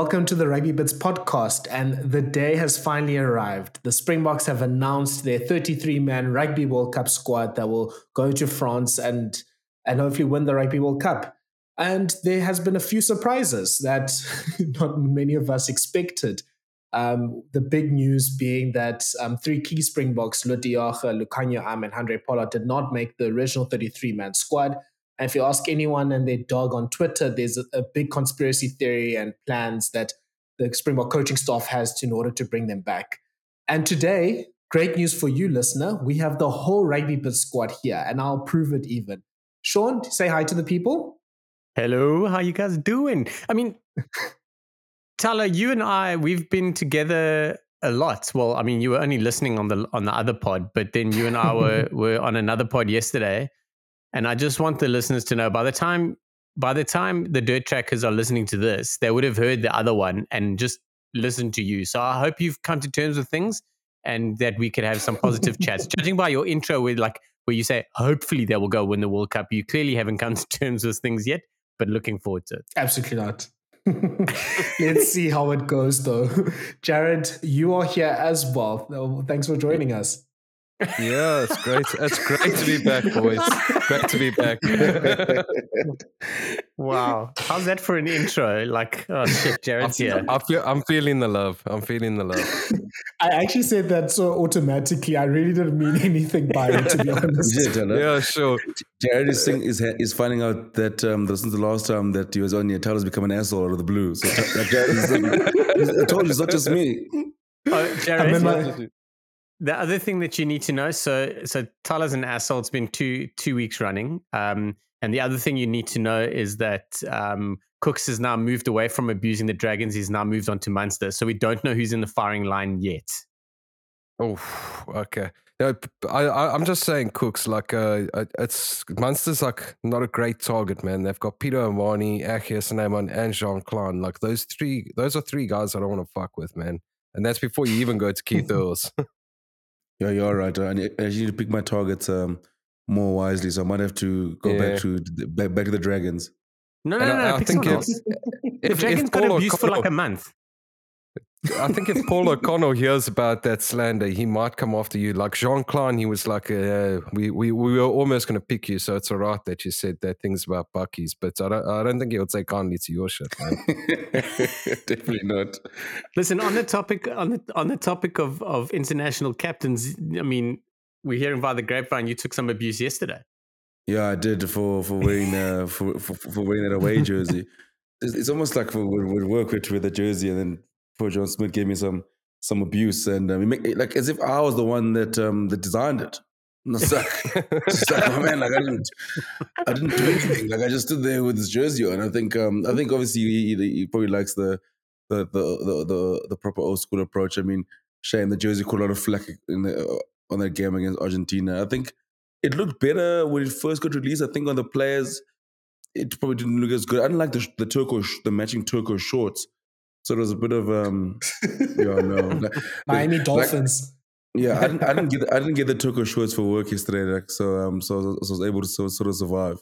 welcome to the Rugby Bits podcast. And the day has finally arrived. The Springboks have announced their 33 man Rugby World Cup squad that will go to France and, and hopefully win the Rugby World Cup. And there has been a few surprises that not many of us expected. Um, the big news being that um, three key Springboks, Lood de Jager, Lukhanyo Am, and Andre Pollard, did not make the original 33 man squad. And if you ask anyone and their dog on Twitter, there's a, a big conspiracy theory and plans that the Springbok coaching staff has to, in order to bring them back. And today, great news for you, listener. We have the whole rugby bit squad here, and I'll prove it even. Shaun, say hi to the people. Hello, how you guys doing? I mean, Tyler, you and I, we've been together a lot. Well, I mean, you were only listening on the on the other pod, but then you and I were were on another pod yesterday, and I just want the listeners to know by the time by the time the dirt trackers are listening to this, they would have heard the other one and just listened to you. So I hope you've come to terms with things and that we could have some positive chats. Judging by your intro with like where you say hopefully they will go win the World Cup, you clearly haven't come to terms with things yet, but looking forward to it. Absolutely not. Let's see how it goes though. Jared, you are here as well. Thanks for joining us. Yeah, it's great. It's great to be back, boys. Great to be back. wow, how's that for an intro? Like, oh shit, Jared's I'm, here. I feel, I'm feeling the love. I'm feeling the love. I actually said that so automatically. I really didn't mean anything by it, to be honest. Yeah, yeah sure. Jared is, saying, is is finding out that um, this is the last time that he was on here. Tyler's become an asshole out of the blue. So Jared is like, I told you, it's not just me. Oh, Jared, the other thing that you need to know, so so Tyler's an asshole. It's been two two weeks running. Um, and the other thing you need to know is that um, Kooks has now moved away from abusing the Dragons. He's now moved on to Munster. So we don't know who's in the firing line yet. Oh, okay. No, I, I, am just saying, Kooks. Like, uh, it's Munster's like not a great target, man. They've got Peter O'Mahony, Ake Snyman, and Jean Kleyn. Like those three, those are three guys I don't want to fuck with, man. And that's before you even go to Keith Earls. Yeah, you're right. I need, I need to pick my targets um, more wisely, so I might have to go yeah. back to back, back to the dragons. No, no, no. no I, I think if, if, the dragons if got abused for like a month. I think if Paul O'Connell hears about that slander, he might come after you. Like Jean Kleyn, he was like, uh, we, we, we were almost going to pick you, so it's all right that you said that things about Bucky's, but I don't, I don't think he'll take kindly to your shit, man. Definitely not. Listen, on the topic on the on the topic of of international captains, I mean, we're hearing via the grapevine you took some abuse yesterday. Yeah, I did for for wearing uh, for, for, for wearing that away jersey. It's, it's almost like we would work with with the jersey and then poor John Smit gave me some some abuse, and um, make, like as if I was the one that um, that designed it. And it's like, like, oh man, like I didn't, I didn't do anything. Like I just stood there with his jersey on. I think, um, I think obviously he, he probably likes the the, the the the the proper old school approach. I mean, shame the jersey caught a lot of flack in the, uh, on that game against Argentina. I think it looked better when it first got released. I think on the players, it probably didn't look as good. I didn't like the the turquoise, the matching turquoise shorts. So there was a bit of um, yeah, no, like, Miami like, Dolphins. yeah, I didn't, I didn't get I didn't get the turquoise shorts for work yesterday, like, so um, so, so I was able to so, sort of survive.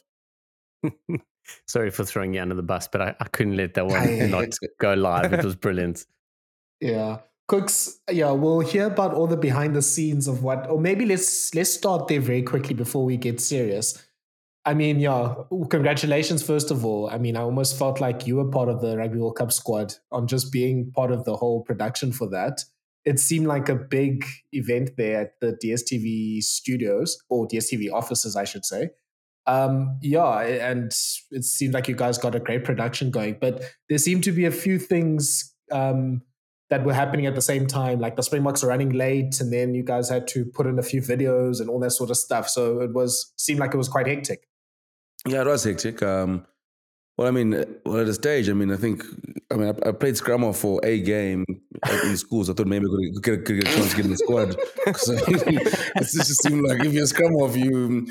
Sorry for throwing you under the bus, but I, I couldn't let that one not go live. It was brilliant. Yeah. Kooks, yeah, we'll hear about all the behind the scenes of what, or maybe let's let's start there very quickly before we get serious. I mean, yeah, congratulations, first of all. I mean, I almost felt like you were part of the Rugby World Cup squad on just being part of the whole production for that. It seemed like a big event there at the DSTV studios or DSTV offices, I should say. Um, yeah, and it seemed like you guys got a great production going, but there seemed to be a few things um, that were happening at the same time. Like the Springboks are running late, and then you guys had to put in a few videos and all that sort of stuff. So it was seemed like it was quite hectic. Yeah, it was hectic. Um, well, I mean, well, at a stage, I mean, I think, I mean, I, I played scrum off for a game in school, so I thought maybe I could get, could get a chance to get in the squad. So it just seemed like if you're scrum off, you,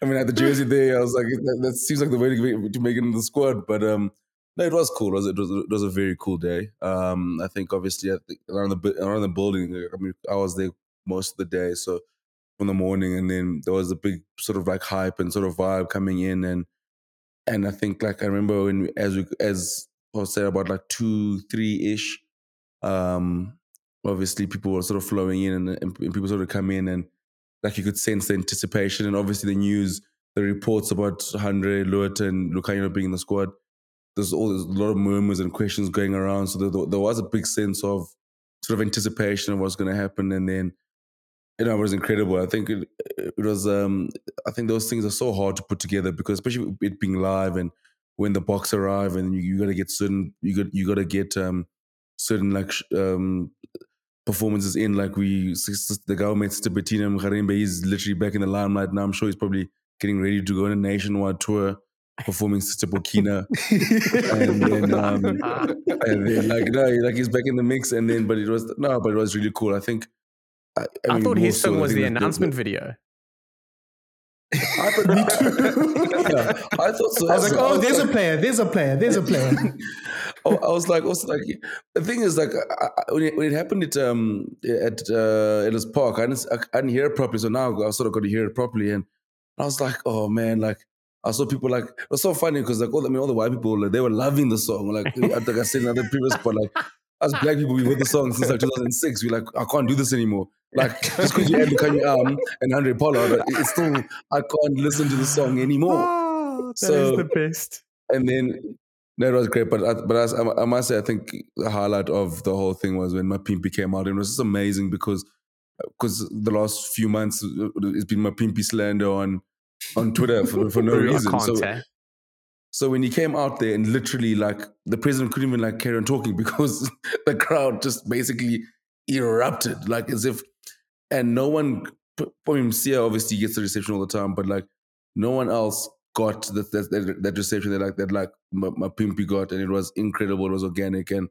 I mean, at the jersey there, I was like, that, that seems like the way to to make it in the squad. But um, no, it was cool. It was, it was, it was a very cool day. Um, I think obviously I think around the around the building, I mean, I was there most of the day, so from the morning, and then there was a big sort of like hype and sort of vibe coming in, and and I think like I remember when as we as I said about like two, three ish. Um, obviously, people were sort of flowing in, and, and people sort of come in, and like you could sense the anticipation, and obviously the news, the reports about Handré, Lood, and Lukhanyo being in the squad. There's all there's a lot of murmurs and questions going around, so there, there was a big sense of sort of anticipation of what's going to happen, and then you know, it was incredible. I think it, it was. Um, I think those things are so hard to put together because, especially it being live and when the box arrive and you, you got to get certain, you got you got to get um, certain like um, performances in. Like we, the government, Sister Bettina Mgarimbe, he's literally back in the limelight now. I'm sure he's probably getting ready to go on a nationwide tour performing Sister Burkina, and then um, and then like no, like he's back in the mix. And then, but it was no, but it was really cool. I think I, I, I thought his song was the announcement video. I thought, me too. yeah, I thought so. I was like, oh, was there's like, a player, there's a player, there's a player. oh, I was like, also like, the thing is, like, I, when, it, when it happened at um at uh, Ellis Park, I didn't, I, I didn't hear it properly. So now I sort of got to hear it properly, and I was like, oh man, like I saw people like it was so funny because like all I mean all the white people like, they were loving the song. Like I think I said in other previous but like as black people, we heard the song since like 2006. We're like, I can't do this anymore. Like, just because you had Lukhanyo Am and Handré Pollard, it's still, I can't listen to the song anymore. Oh, that so, is the best. And then, that was great. But I, but I, I, must say, I think the highlight of the whole thing was when Mapimpi came out. And it was just amazing because because the last few months uh, it's been Mapimpi slander on on Twitter for, for no reason. So, so when he came out there and literally like the president couldn't even like carry on talking because the crowd just basically erupted like as if and no one him Siya obviously gets the reception all the time, but like no one else got that that, that, that reception that like that like Mapimpi got and it was incredible, it was organic and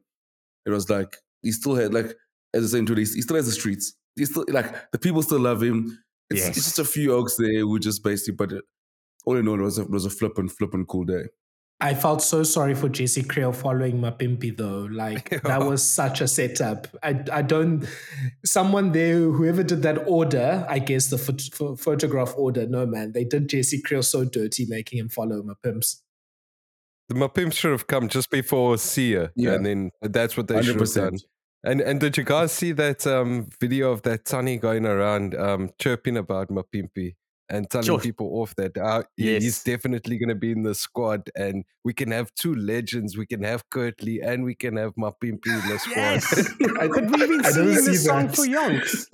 it was like he still had like as I say today, he still has the streets. He still like the people still love him. It's, yes. it's just a few oaks there We just basically but uh, all in all, it was a, it was a flippin' flippin' cool day. I felt so sorry for Jesse Kriel following Mapimpi though. Like that was such a setup. I I don't. Someone there, whoever did that order, I guess the ph- photograph order. No man, they did Jesse Kriel so dirty, making him follow Mapimps. The Mapimps should have come just before Siya, yeah. and then that's what they 100%. should have done. And and did you guys see that um, video of that Sunny going around um, chirping about Mapimpi? and telling sure. people off that uh, yes. he's definitely going to be in the squad and we can have two legends. We can have Kurt and we can have Mapimpi in the squad. Yes! I, Could we even sing the song for Yonks?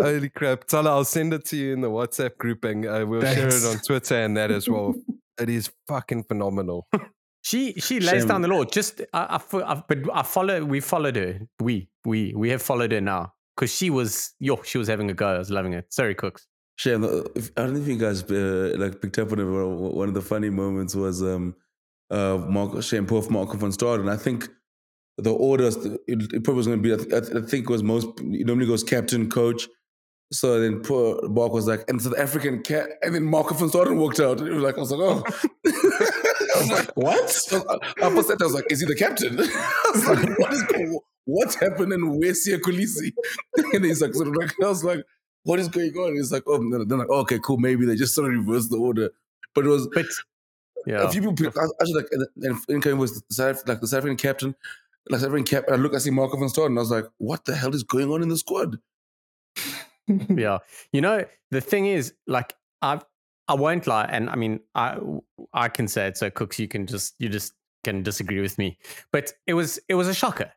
Holy crap. Tyler, I'll send it to you in the WhatsApp group and uh, we'll Thanks. share it on Twitter and that as well. it is fucking phenomenal. She she lays Shame. down the law. Just I, I, I, but I follow. We followed her. We we we have followed her now because she was yo. She was having a go. I was loving it. Sorry, Kooks. Shane, uh, I don't know if you guys uh, like picked up on it. One of the funny moments was um, uh, Mark Shane Puff, Marco van Staden. I think the orders it, it probably was going to be. I, th- I, think it was most. It normally goes captain, coach. So then poor Mark was like, and South African cat, and then Marco van Staden walked out. And it was like, I was like, oh. I was like, what? So I, I, was, I was like, is he the captain? I was like, what is going? what's happening? Where's Siya Kolisi? and he's like, sort of like, I was like, what is going on? He's like, oh, they're like, oh, okay, cool. Maybe they just sort of reversed the order. But it was, but, yeah. a few people, actually, like, and, and was the South, like the South African captain, like South African captain. I look, I see Marco van Staden, and I was like, what the hell is going on in the squad? yeah. You know, the thing is, like, I I won't lie, and I mean, I I can say it. So, Kooks, you can just you just can disagree with me, but it was it was a shocker.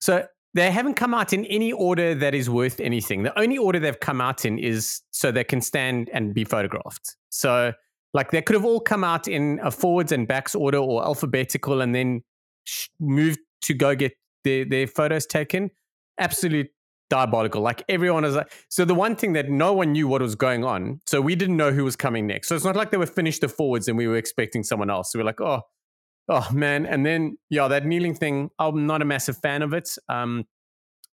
So they haven't come out in any order that is worth anything. The only order they've come out in is so they can stand and be photographed. So, like, they could have all come out in a forwards and backs order or alphabetical and then sh- moved to go get their, their photos taken. Absolute diabolical. Like, everyone is like, so the one thing that no one knew what was going on. So, we didn't know who was coming next. So, it's not like they were finished the forwards and we were expecting someone else. So, we we're like, oh, Oh man, and then yeah, that kneeling thing. I'm not a massive fan of it. Um,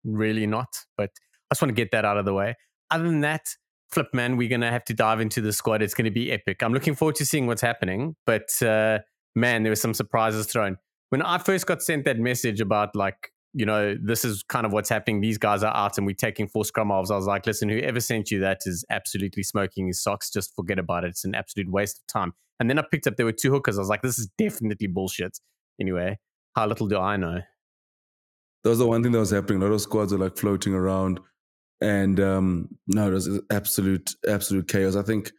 really not. But I just want to get that out of the way. Other than that, flip man, we're gonna have to dive into the squad. It's gonna be epic. I'm looking forward to seeing what's happening. But uh, man, there were some surprises thrown. When I first got sent that message about like you know, this is kind of what's happening. These guys are out and we're taking four scrum halves. I was like, listen, whoever sent you that is absolutely smoking his socks. Just forget about it. It's an absolute waste of time. And then I picked up there were two hookers. I was like, this is definitely bullshit. Anyway, How little do I know? That was the one thing that was happening. A lot of squads are like floating around, and um, no, it was absolute absolute chaos. I think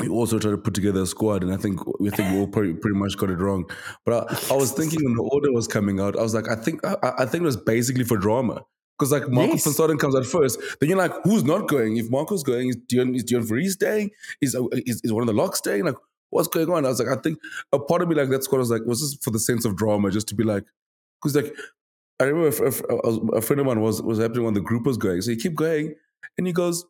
we also tried to put together a squad, and I think we think we all pretty, pretty much got it wrong. But I, I, was thinking when the order was coming out, I was like, I think I, I think it was basically for drama. Because like Marco yes. van comes out first, then you're like, who's not going? If Marco's going, is Deon is Deon Fourie staying? Is, is is one of the locks staying? Like, what's going on? I was like, I think a part of me like that squad was like, was this for the sense of drama, just to be like, because like I remember a, a, a, friend of mine was was happening when the group was going, so he keep going, and he goes,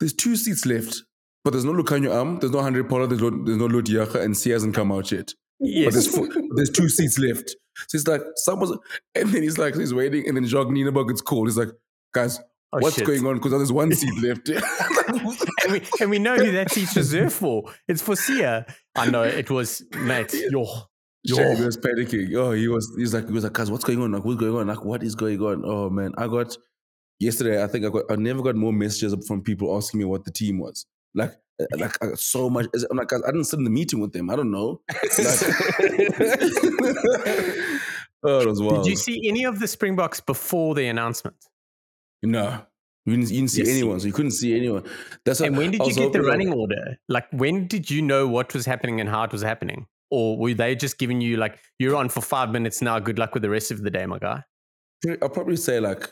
"There's two seats left, but there's no Lukhanyo Am, there's no Handré Pollard, there's no there's no and C hasn't come out yet. Yes. But there's four, there's two seats left. So it's like, someone's, and then he's like, he's waiting, and then Jacques Nienaber gets called. He's like, guys, Oh, what's shit. going on? Because there's one seat left. and, we, and we know who that seat's reserved for. It's for Siya. I know it was, mate. Yo, yo. He was panicking. Oh, he was. He's like, he was like, guys, what's going on? Like, what's going on? Like, what is going on? Oh man, I got yesterday. I think I got. I never got more messages from people asking me what the team was. Like, uh, like so much. I'm like, I didn't sit in the meeting with them. I don't know. Like, oh, it was wild. Did you see any of the Springboks before the announcement? No. You didn't, you didn't see yes. anyone, so you couldn't see anyone. That's and when did you get the running order? Like, when did you know what was happening and how it was happening? Or were they just giving you like, you're on for five minutes now, good luck with the rest of the day, my guy? I'll probably say like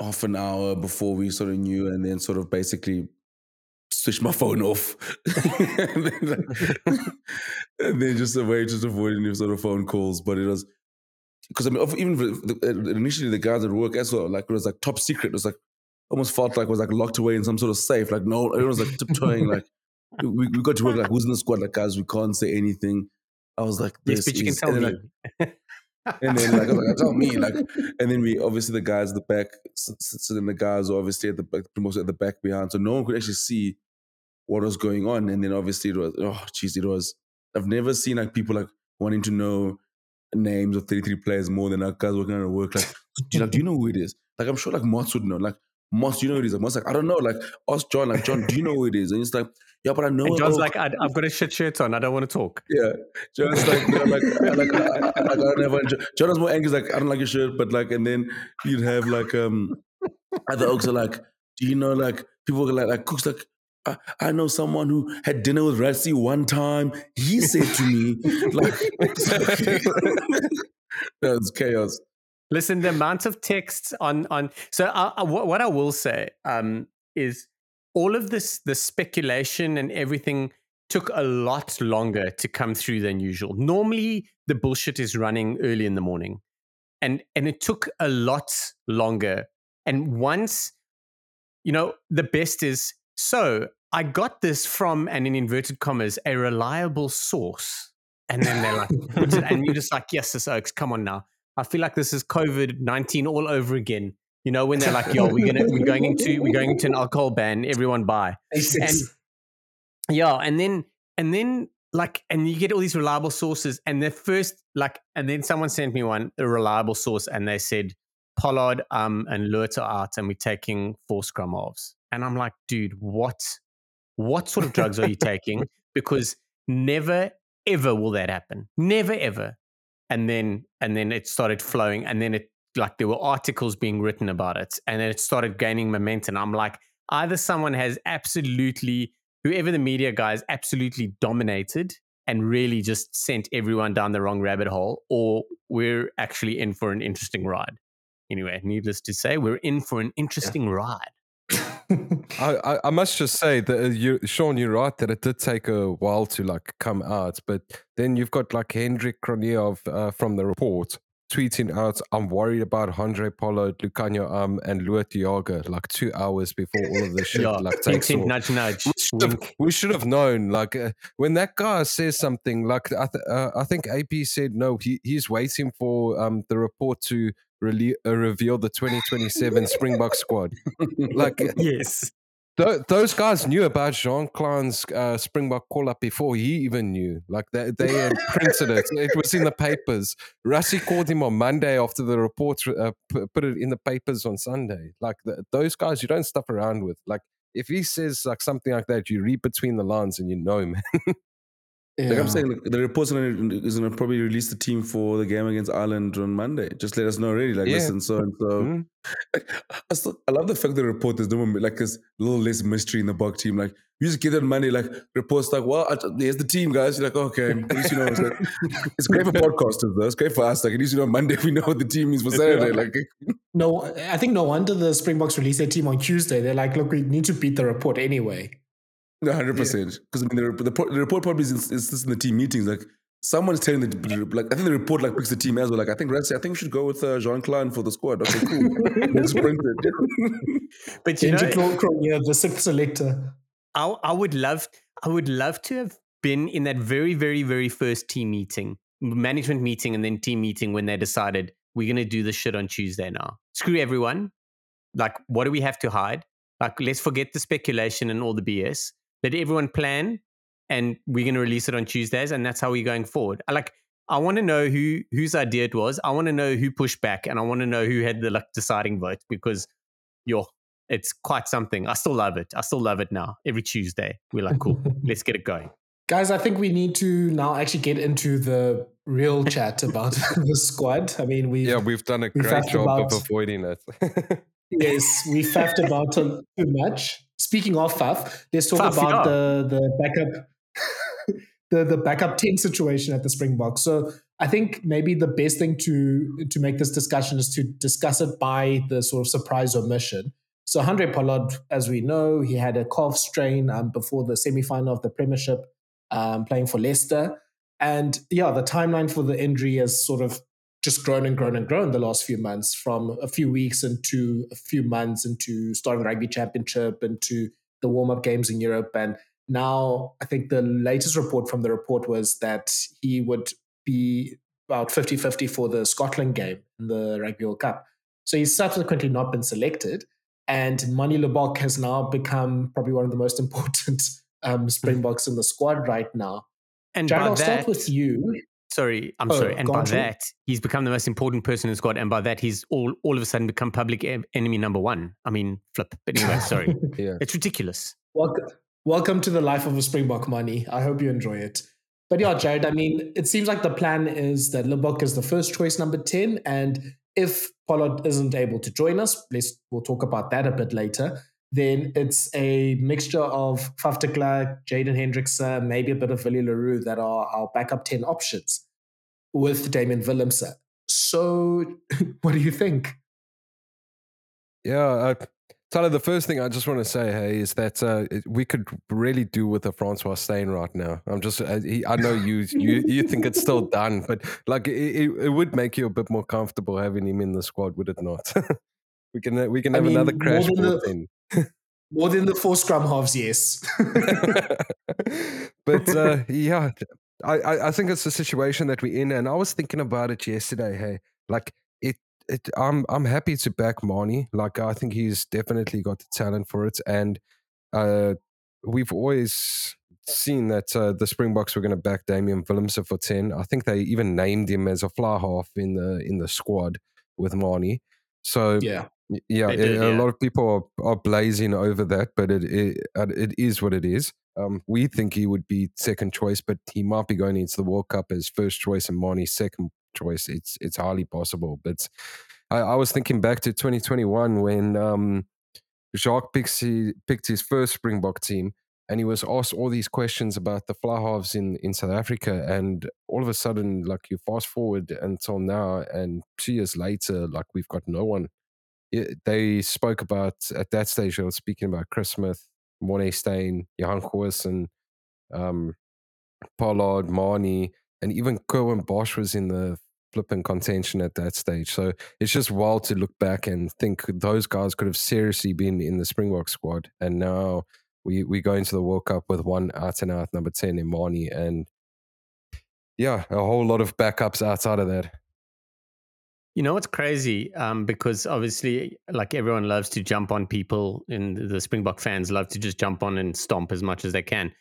half an hour before we sort of knew, and then sort of basically switch my phone off, and, then, and, then, just a way just avoiding any sort of phone calls. But it was because I mean, even the, uh, initially the guys at work as well, like it was like top secret. It was like almost felt like it was like locked away in some sort of safe. Like no, everyone was like tiptoeing. like we, we got to work like who's in the squad? Like guys, we can't say anything. I was like, this yes, but you is, can tell me. Like, and then like I was like, tell me like, and then we obviously the guys at the back, so, so then the guys were obviously at the back, most at the back behind, so no one could actually see what was going on. And then obviously it was oh jeez, it was. I've never seen like people like wanting to know names of 33 players more than our guys working on a work. Like, do you, like, do you know who it is? Like, I'm sure like Moss would know. Like, Moss, you know who it is? Like, Moss like, I don't know. Like, ask John. Like, John, do you know who it is? And he's like, yeah, but I know. And John's like, I, have got a shit shirt on. I don't want to talk. Yeah. John's like, know, like, like, I, I, I, I don't ever enjoy. John was more angry. Like, I don't like your shirt. But like, and then you'd have like, um, other oaks are like, do you know, like, people like, like, cooks like, I, I, know someone who had dinner with Rassie one time. He said to me, like, that's chaos. Listen, the amount of texts on on. So, I, I, what I will say um, is all of this, the speculation and everything took a lot longer to come through than usual. Normally, the bullshit is running early in the morning, and and it took a lot longer. And once, you know, the best is so I got this from, and in inverted commas, a reliable source. And then they're like, and you're just like, yes, this Oaks, come on now. I feel like this is COVID 19 all over again. You know, when they're like, yo, we're gonna we're going into we're going into an alcohol ban, everyone buy. And yeah, and then and then like and you get all these reliable sources, and the first like and then someone sent me one, a reliable source, and they said Pollard um and Lood are out and we're taking four scrum halves. And I'm like, dude, what? What sort of drugs are you taking? Because never ever will that happen. Never ever. And then and then it started flowing, and then it like there were articles being written about it, and then it started gaining momentum. I'm like, either someone has absolutely whoever the media guys absolutely dominated and really just sent everyone down the wrong rabbit hole, or we're actually in for an interesting ride. Anyway, needless to say, we're in for an interesting yeah. ride. I, I, must just say that uh, you, Shaun, you're right that it did take a while to like come out, but then you've got like Hendrik Cronje uh, from the Rapport tweeting out, "I'm worried about Handré Pollard, Lukhanyo um, and Lood de like two hours before all of this shit yeah, like takes off. Nudge, nudge. We should, have, we should have known. Like uh, when that guy says something, like I, th- uh, I think AP said no, he, he's waiting for um, the Rapport to rele- uh, reveal the 2027 Springbok squad. Like, yes. Th- those guys knew about Jean Kleyn's uh, Springbok call up before he even knew. Like they, they had printed it. It was in the papers. Rassie called him on Monday after the reports uh, p- put it in the papers on Sunday. Like the, those guys, you don't stuff around with. Like if he says like something like that, you read between the lines and you know, man. Like I'm saying, like, the reports gonna, is going to probably release the team for the game against Ireland on Monday. Just let us know already. Like, Yeah. listen, so and so. Mm. I, still, I love the fact that the Rapport is no more, like there's a little less mystery in the bug team. Like you just get it money. Like reports like, well, I, here's the team, guys. You're like, okay, at least you know. It's, like, it's great for podcasters, though. It's great for us. Like at least you know Monday we know what the team is for Saturday. Like No, I think no wonder the Springboks released their team on Tuesday. They're like, look, we need to beat the Rapport anyway. No, hundred percent. Because I mean, the, the, the Rapport probably is, is this in the team meetings. Like someone's telling the like I think the Rapport like picks the team as well. Like I think Rassie, I think we should go with uh, Jean Kleyn for the squad. Okay, cool. Let's bring it. But you know, Hendrik Cronje, the sixth selector. I, I would love I would love to have been in that very very very first team meeting management meeting and then team meeting when they decided we're going to do this shit on Tuesday now screw everyone like what do we have to hide like let's forget the speculation and all the BS let everyone plan and we're going to release it on Tuesdays and that's how we're going forward I like I want to know who whose idea it was I want to know who pushed back and I want to know who had the like deciding vote because yo it's quite something. I still love it. I still love it now. Every Tuesday, we're like, cool, let's get it going. Guys, I think we need to now actually get into the real chat about the squad. I mean, we Yeah, we've done a We've great job about- of avoiding it. yes, we faffed about it too much. Speaking of faff, let's talk Faff, about yeah. the the backup the the backup ten situation at the Springboks. So I think maybe the best thing to to make this discussion is to discuss it by the sort of surprise omission. So Andre Pollard, as we know, he had a calf strain um, before the semi-final of the Premiership, um, playing for Leicester. And yeah, the timeline for the injury has sort of just grown and grown and grown the last few months, from a few weeks into a few months into starting the rugby championship into the warm-up games in Europe. And now I think the latest report from the Rapport was that he would be about 50-50 for the Scotland game in the Rugby World Cup. So he's subsequently not been selected. And Manie Libbok has now become probably one of the most important um, Springboks in the squad right now. And Jared, I'll that, start with you. Sorry, I'm Oh, sorry. And by on, that, he's become the most important person in the squad. And by that, he's all all of a sudden become public enemy number one. I mean, flip. But anyway, sorry. yeah. it's ridiculous. welcome, welcome to the life of a Springbok Manie. I hope you enjoy it. But yeah, Jared, I mean, it seems like the plan is that Libbok is the first choice number 10. And if Pollard isn't able to join us, let's, we'll talk about that a bit later. Then it's a mixture of Faf de Klerk, Jaden Hendrikse, maybe a bit of Willie le Roux that are our backup 10 options with Damian Willemse. So, what do you think? Yeah, uh, Tyler, the first thing I just want to say, hey, is that uh, we could really do with a Francois Steyn right now. I'm just, uh, he, I know you, you, you think it's still done, but like it, it, would make you a bit more comfortable having him in the squad, would it not? we can, we can I have mean, another more crash than the- then. More than the four scrum halves, yes. but uh, yeah, I, I, think it's a situation that we're in, and I was thinking about it yesterday. Hey, like it, it I'm I'm happy to back Manie. Like I think he's definitely got the talent for it, and uh, we've always seen that uh, the Springboks were going to back Damian Willemse for ten. I think they even named him as a fly half in the in the squad with Manie. So yeah. Yeah, a- did, a yeah. lot of people are, are blazing over that, but it, it uh, it is what it is. Um, we think he would be second choice, but he might be going into the World Cup as first choice and Manie's second choice. It's it's highly possible. But I, I was thinking back to 2021 when um, Jacques picked, he- picked his first Springbok team, and he was asked all these questions about the fly halves in, in South Africa, and all of a sudden, like you fast forward until now, and two years later, like we've got no one they spoke about at that stage. They were speaking about Chris Smith, Morné Steyn, Johan Goosen, um, Pollard, Manie, and even Curwin Bosch was in the flipping contention at that stage. So it's just wild to look back and think those guys could have seriously been in the Springbok squad, and now we we go into the World Cup with one out and out number ten in Manie, and yeah, a whole lot of backups outside of that. You know what's crazy? Um, because obviously, like everyone loves to jump on people, and the Springbok fans love to just jump on and stomp as much as they can.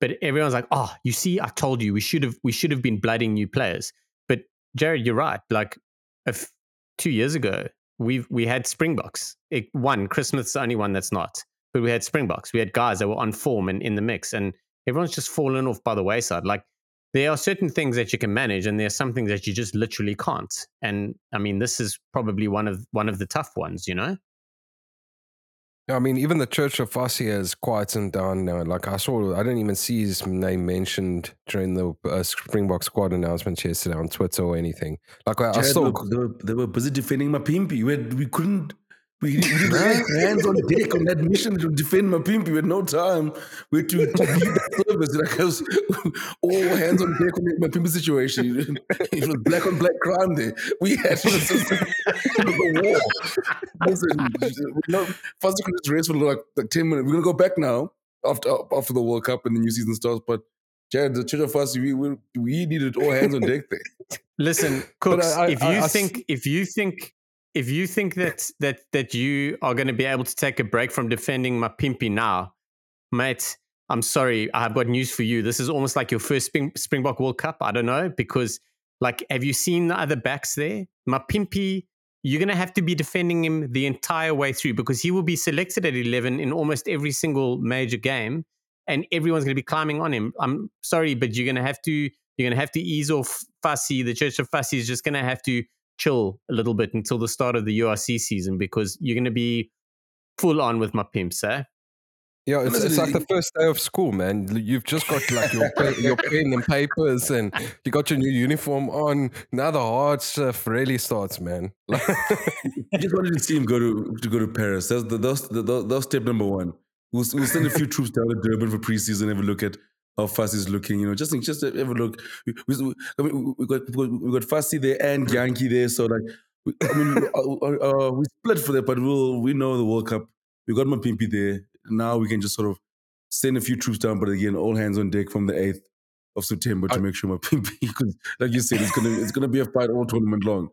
But everyone's like, "Oh, you see, I told you we should have we should have been blooding new players." But Jared, you're right. Like, if two years ago, we we had Springboks. It, one, Chris Smith's the only one that's not. But we had Springboks. We had guys that were on form and in the mix, and everyone's just fallen off by the wayside. Like there are certain things that you can manage, and there are some things that you just literally can't. And I mean, this is probably one of one of the tough ones, you know. I mean, even the Church of Fassi has quietened down now. Like I saw, I didn't even see his name mentioned during the uh, Springbok squad announcement yesterday on Twitter or anything. Like I, I Jared, still, look, they, were, they were busy defending Mapimpi. We, had, we couldn't. We, we didn't hands on deck on that mission to defend Mapimpi. We had no time. We had to, to lead that service. Like I was all hands on deck on Mapimpi situation. It was black on black crime there. We had it was, just, it war. Listen, we know, first could just rest for like, like ten minutes. We're gonna go back now after after the World Cup and the new season starts. But Jared, the church of us, we we, we needed all hands on deck there. Listen, But Kooks, I- I- if you I- I think if you think if you think that that that you are going to be able to take a break from defending Mapimpi now, mate, I'm sorry. I've got news for you. This is almost like your first Spring, Springbok World Cup. I don't know because, like, have you seen the other backs there? My pimpy, you're going to have to be defending him the entire way through because he will be selected at 11 in almost every single major game, and everyone's going to be climbing on him. I'm sorry, but you're going to have to you're going to have to ease off Fassi. The Church of Fassi is just going to have to chill a little bit until the start of the URC season because you're going to be full on with Mapimps, eh? yeah, it's, it's like the first day of school, man. You've just got like your pe- your pen and papers, and you got your new uniform on. Now the hard stuff really starts, man. Like, I just wanted to see him go to to go to Paris. That's the that's, the, that's step number one. We'll, we'll send a few troops down to Durban for preseason. Have a look at how Fassi is looking. You know, just just have a look. We, we, I mean, we got we got, we got Fassi there and Yankee there. So like, we, I mean, uh, uh, uh, we split for that, but we'll we know the World Cup. We got Mapimpi there. Now we can just sort of send a few troops down, but again, all hands on deck from the eighth of September to make sure Mapimpi, because like you said, it's gonna it's gonna be a fight all tournament long.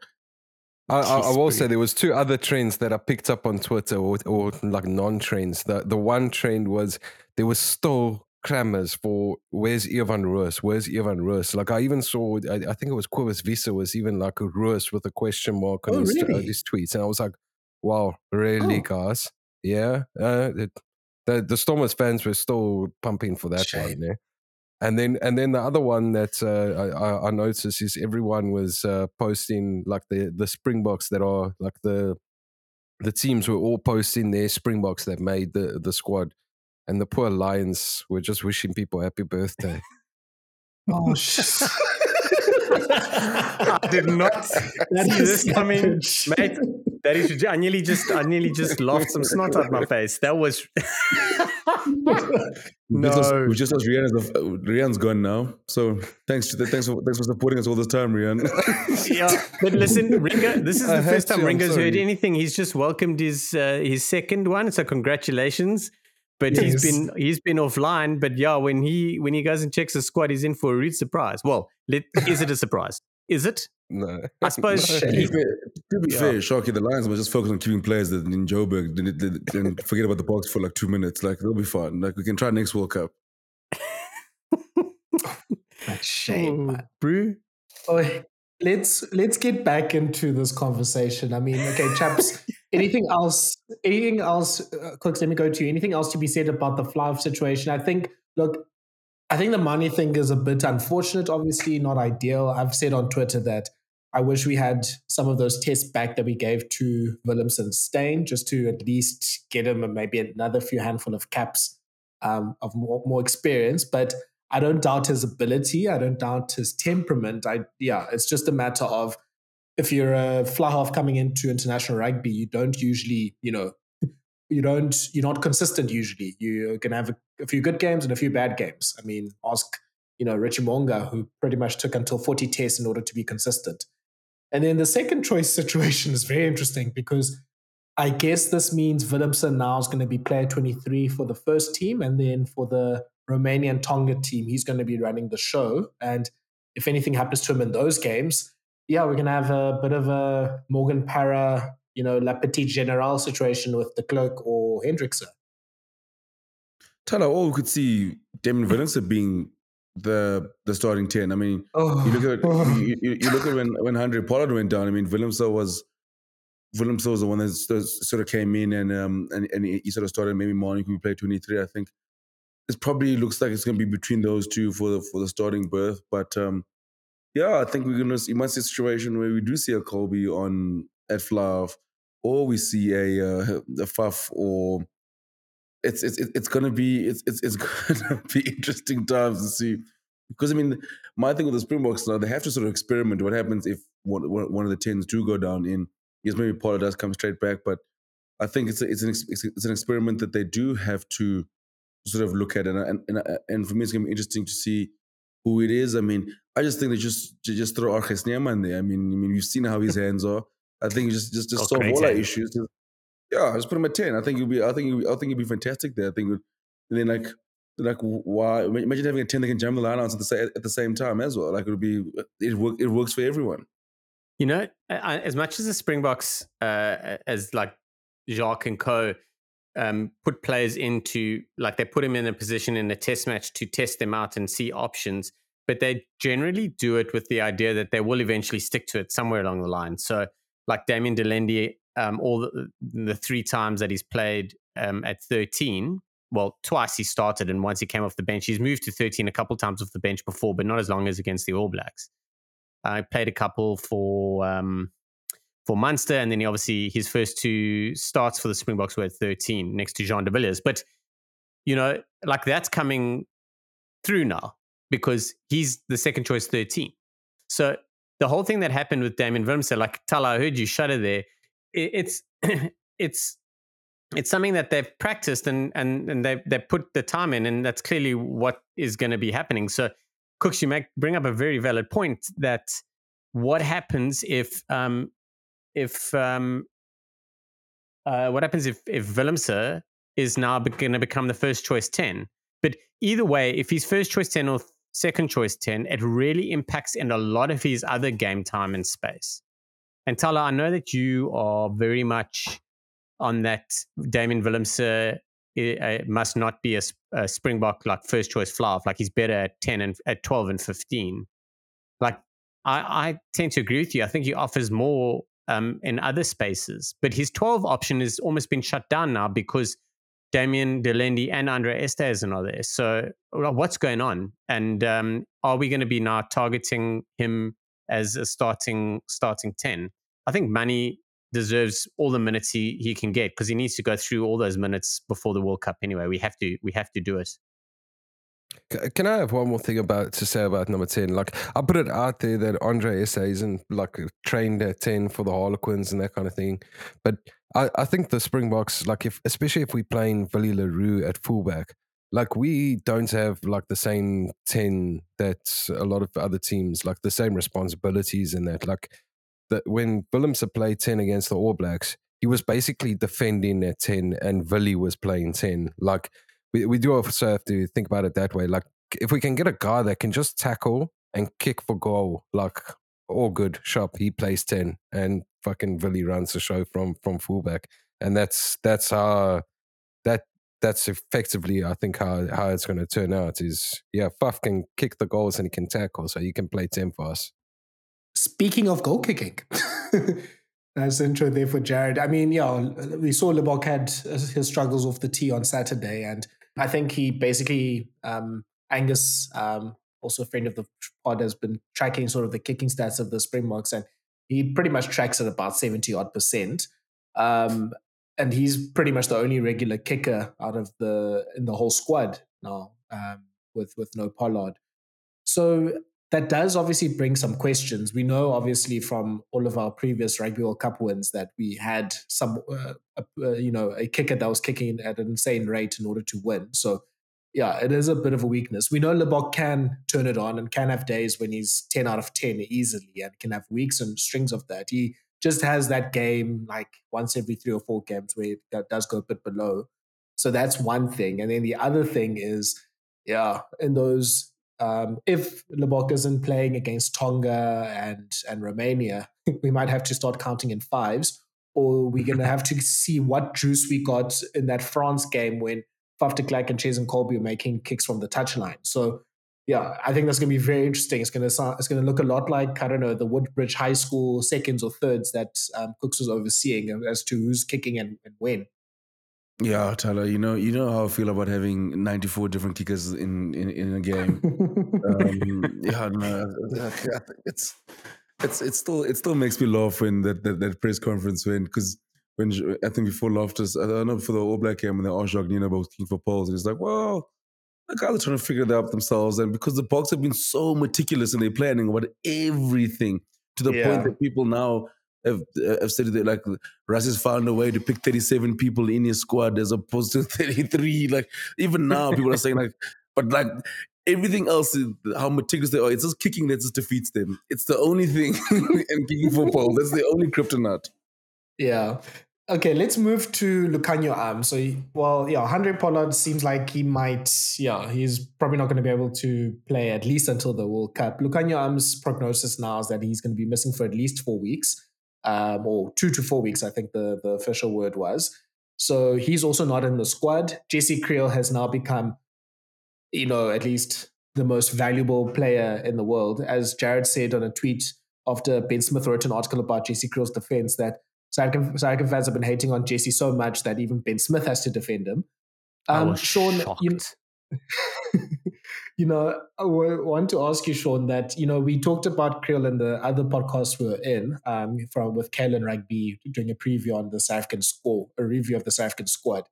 I, I, I will say there was two other trends that I picked up on Twitter, or, or like non-trends. The the one trend was there was still clamors for where's Evan Roos? Where's Evan Roos? Like I even saw, I, I think it was Quivers Visa was even like a Roos with a question mark on Oh, his, uh, his tweets, and I was like, wow, really, Oh. guys? Yeah, uh, it, the the Stormers fans were still pumping for that Shame. one. Yeah. And then, and then the other one that uh, I, I- I noticed is everyone was uh, posting like the the Springboks that are like the the teams were all posting their Springboks that made the the squad, and the poor Lions were just wishing people happy birthday. Oh, sh- I did not see this coming, mate. That is, I nearly just, I nearly just laughed some snot out my face. That was. We just lost- No. we just lost Rihanna's. Rihanna's gone now. So thanks to the, thanks for thanks for supporting us all this time, Rihanna. yeah, but listen, Ringo. This is I the had first time to, Ringo's heard anything. He's just welcomed his uh, his second one, so congratulations. But he's Yes. been he's been offline. But yeah, when he when he goes and checks the squad, he's in for a rude surprise. Well, let, is it a surprise? Is it? No, I suppose No. to be fair, to be Yeah. fair, Sharky, the Lions were just focused on keeping players that in Joburg didn't, didn't, didn't forget about the box for like two minutes. Like they'll be fine. Like we can try next World Cup. That's shame. Oh, man. brew. Oh, let's let's get back into this conversation. I mean, okay, chaps. Anything else? Anything else? Uh, Kooks, let me go to you. Anything else to be said about the fly-off situation? I think. Look, I think the Manie thing is a bit unfortunate. Obviously, not ideal. I've said on Twitter that I wish we had some of those tests back that we gave to Williamson Steyn, just to at least get him maybe another few handful of caps um, of more, more experience. But I don't doubt his ability. I don't doubt his temperament. I yeah, it's just a matter of if you're a fly half coming into international rugby, you don't usually, you know, you don't you're not consistent usually. You're gonna have a, a few good games and a few bad games. I mean, ask you know Richie Mo'unga, who pretty much took until 40 tests in order to be consistent. And then the second choice situation is very interesting because I guess this means Willemsen now is going to be player 23 for the first team, and then for the Romanian Tonga team, he's going to be running the show. And if anything happens to him in those games, yeah, we're going to have a bit of a Morgan Parra, you know, La Petite Generale situation with de Klerk or Hendrikse. Tyler, all we could see Damian Willemse being the the starting ten. I mean, Oh, you look at you, you, you look at when when Andre Pollard went down. I mean, Willemse was Willemse was the one that sort of came in and um and, and he sort of started maybe morning we played twenty three. I think it probably looks like it's going to be between those two for the for the starting berth. But um, yeah, I think we're to you might see a situation where we do see a Kolbe on at Flav, or we see a uh, a Faf, or it's it's it's to be it's it's it's to be interesting times to see. Because I mean, my thing with the Springboks now, they have to sort of experiment. What happens if one, one of the tens do go down in? Yes, maybe Pollard does come straight back, but I think it's a, it's an it's an experiment that they do have to sort of look at, and and and, and for me, it's gonna be interesting to see who it is. I mean, I just think they just just throw RG Snyman in there. I mean, I mean, you've seen how his hands are. I think just just just solve all our issues. Yeah, just put him at ten. I think you'll be. I think it'll, I think it'll be fantastic there. I think. And then like like why? Imagine having a ten that can jam the lineouts at the same at the same time as well. Like it'll be it work. It works for everyone. You know, as much as the Springboks, uh, as like Jacques and Co um, put players into like they put them in a position in a test match to test them out and see options, but they generally do it with the idea that they will eventually stick to it somewhere along the line. So, like Damian de Allende, um, all the, the, three times that he's played um, at 13, well, twice he started and once he came off the bench. He's moved to 13 a couple times off the bench before, but not as long as against the All Blacks. I played a couple for um, for Munster, and then he obviously his first two starts for the Springboks were at 13 next to Jean de Villiers. But you know, like that's coming through now because he's the second choice 13. So the whole thing that happened with Damian Willemse, like Tyler, I heard you shudder there. it's it's it's something that they've practiced and and and they they put the time in, and that's clearly what is going to be happening. So, Kooks, you make bring up a very valid point that what happens if um, if um, uh, what happens if if Willemse is now going to become the first choice ten. But either way, if he's first choice ten or second choice ten, it really impacts in a lot of his other game time and space. And Tyler, I know that you are very much on that. Damian Willemse uh, must not be a, a Springbok like first choice Flav. Like he's better at ten and at twelve and fifteen. Like I, I tend to agree with you. I think he offers more um, in other spaces. But his 12 option has almost been shut down now because Damian de Allende and Andre Esterhuizen are there. So what's going on? And um, are we going to be now targeting him as a starting starting 10? I think Manie deserves all the minutes he, he can get because he needs to go through all those minutes before the World Cup anyway. We have to we have to do it. Can I have one more thing about to say about number ten? Like I put it out there that Andre isn't like trained at ten for the Harlequins and that kind of thing, but I, I think the Springboks, like if especially if we playing Willie le Roux at fullback, like we don't have like the same ten that a lot of other teams like the same responsibilities in that. Like that when Willemse played ten against the All Blacks, he was basically defending at ten, and Willie was playing ten. Like we, we do also have to think about it that way. Like if we can get a guy that can just tackle and kick for goal, like all good, sharp, he plays ten and fucking Willie runs the show from from fullback. And that's that's how that that's effectively I think how how it's gonna turn out is yeah, Faf can kick the goals and he can tackle, so you can play ten for us. Speaking of goal kicking. Nice intro there for Jared. I mean, yeah, we saw Libbok had uh, his struggles off the tee on Saturday, and I think he basically um, Angus, um, also a friend of the pod, has been tracking sort of the kicking stats of the Springboks, and he pretty much tracks at about seventy odd percent. Um, and he's pretty much the only regular kicker out of the in the whole squad now, um, with with no Pollard. So that does obviously bring some questions. We know, obviously, from all of our previous Rugby World Cup wins that we had some, uh, uh, you know, a kicker that was kicking at an insane rate in order to win. So, yeah, it is a bit of a weakness. We know Libbok can turn it on and can have days when he's 10 out of 10 easily and can have weeks and strings of that. He just has that game like once every three or four games where it does go a bit below. So that's one thing. And then the other thing is, yeah, in those um, if Libbok isn't playing against Tonga and and Romania, we might have to start counting in fives, or we're going to have to see what juice we got in that France game when Faf de Klerk and Kolbe are making kicks from the touchline. So yeah, I think that's going to be very interesting. It's going to sound, it's going to look a lot like I don't know the Woodbridge High School seconds or thirds that um, Kooks was overseeing as to who's kicking and, and when. Yeah, Tyler, you know, you know how I feel about having 94 different kickers in in, in a game. um, yeah, no, it's it's it's still it still makes me laugh when that that, that press conference went because when I think before Loftus, I don't know for the All Black game when they asked Jacques Nienaber about looking for poles, and he's like, well, the guys are trying to figure that out themselves, and because the Boks have been so meticulous in their planning about everything to the yeah. point that people now have, have said that like Russ has found a way to pick 37 people in his squad as opposed to 33. Like even now, people are saying like, but like everything else is how meticulous they are. It's just kicking that just defeats them. It's the only thing and kicking football. That's the only kryptonite. Yeah. Okay, let's move to Lukhanyo Am. So, well, yeah, Handré Pollard seems like he might, yeah, he's probably not going to be able to play at least until the World Cup. Lukhanyo Am's prognosis now is that he's going to be missing for at least four weeks um, or two to four weeks, I think the, the official word was. So he's also not in the squad. Jesse Kriel has now become, you know, at least the most valuable player in the world. As Jared said on a tweet after Ben Smith wrote an article about Jesse Kriel's defense that African fans have been hating on Jesse so much that even Ben Smith has to defend him. Um, shocked. you, you know, I want to ask you, Shaun, that you know we talked about Kriel in the other podcast we are in, um, from with Kalen Rugby doing a preview on the South African score, a review of the South African squad.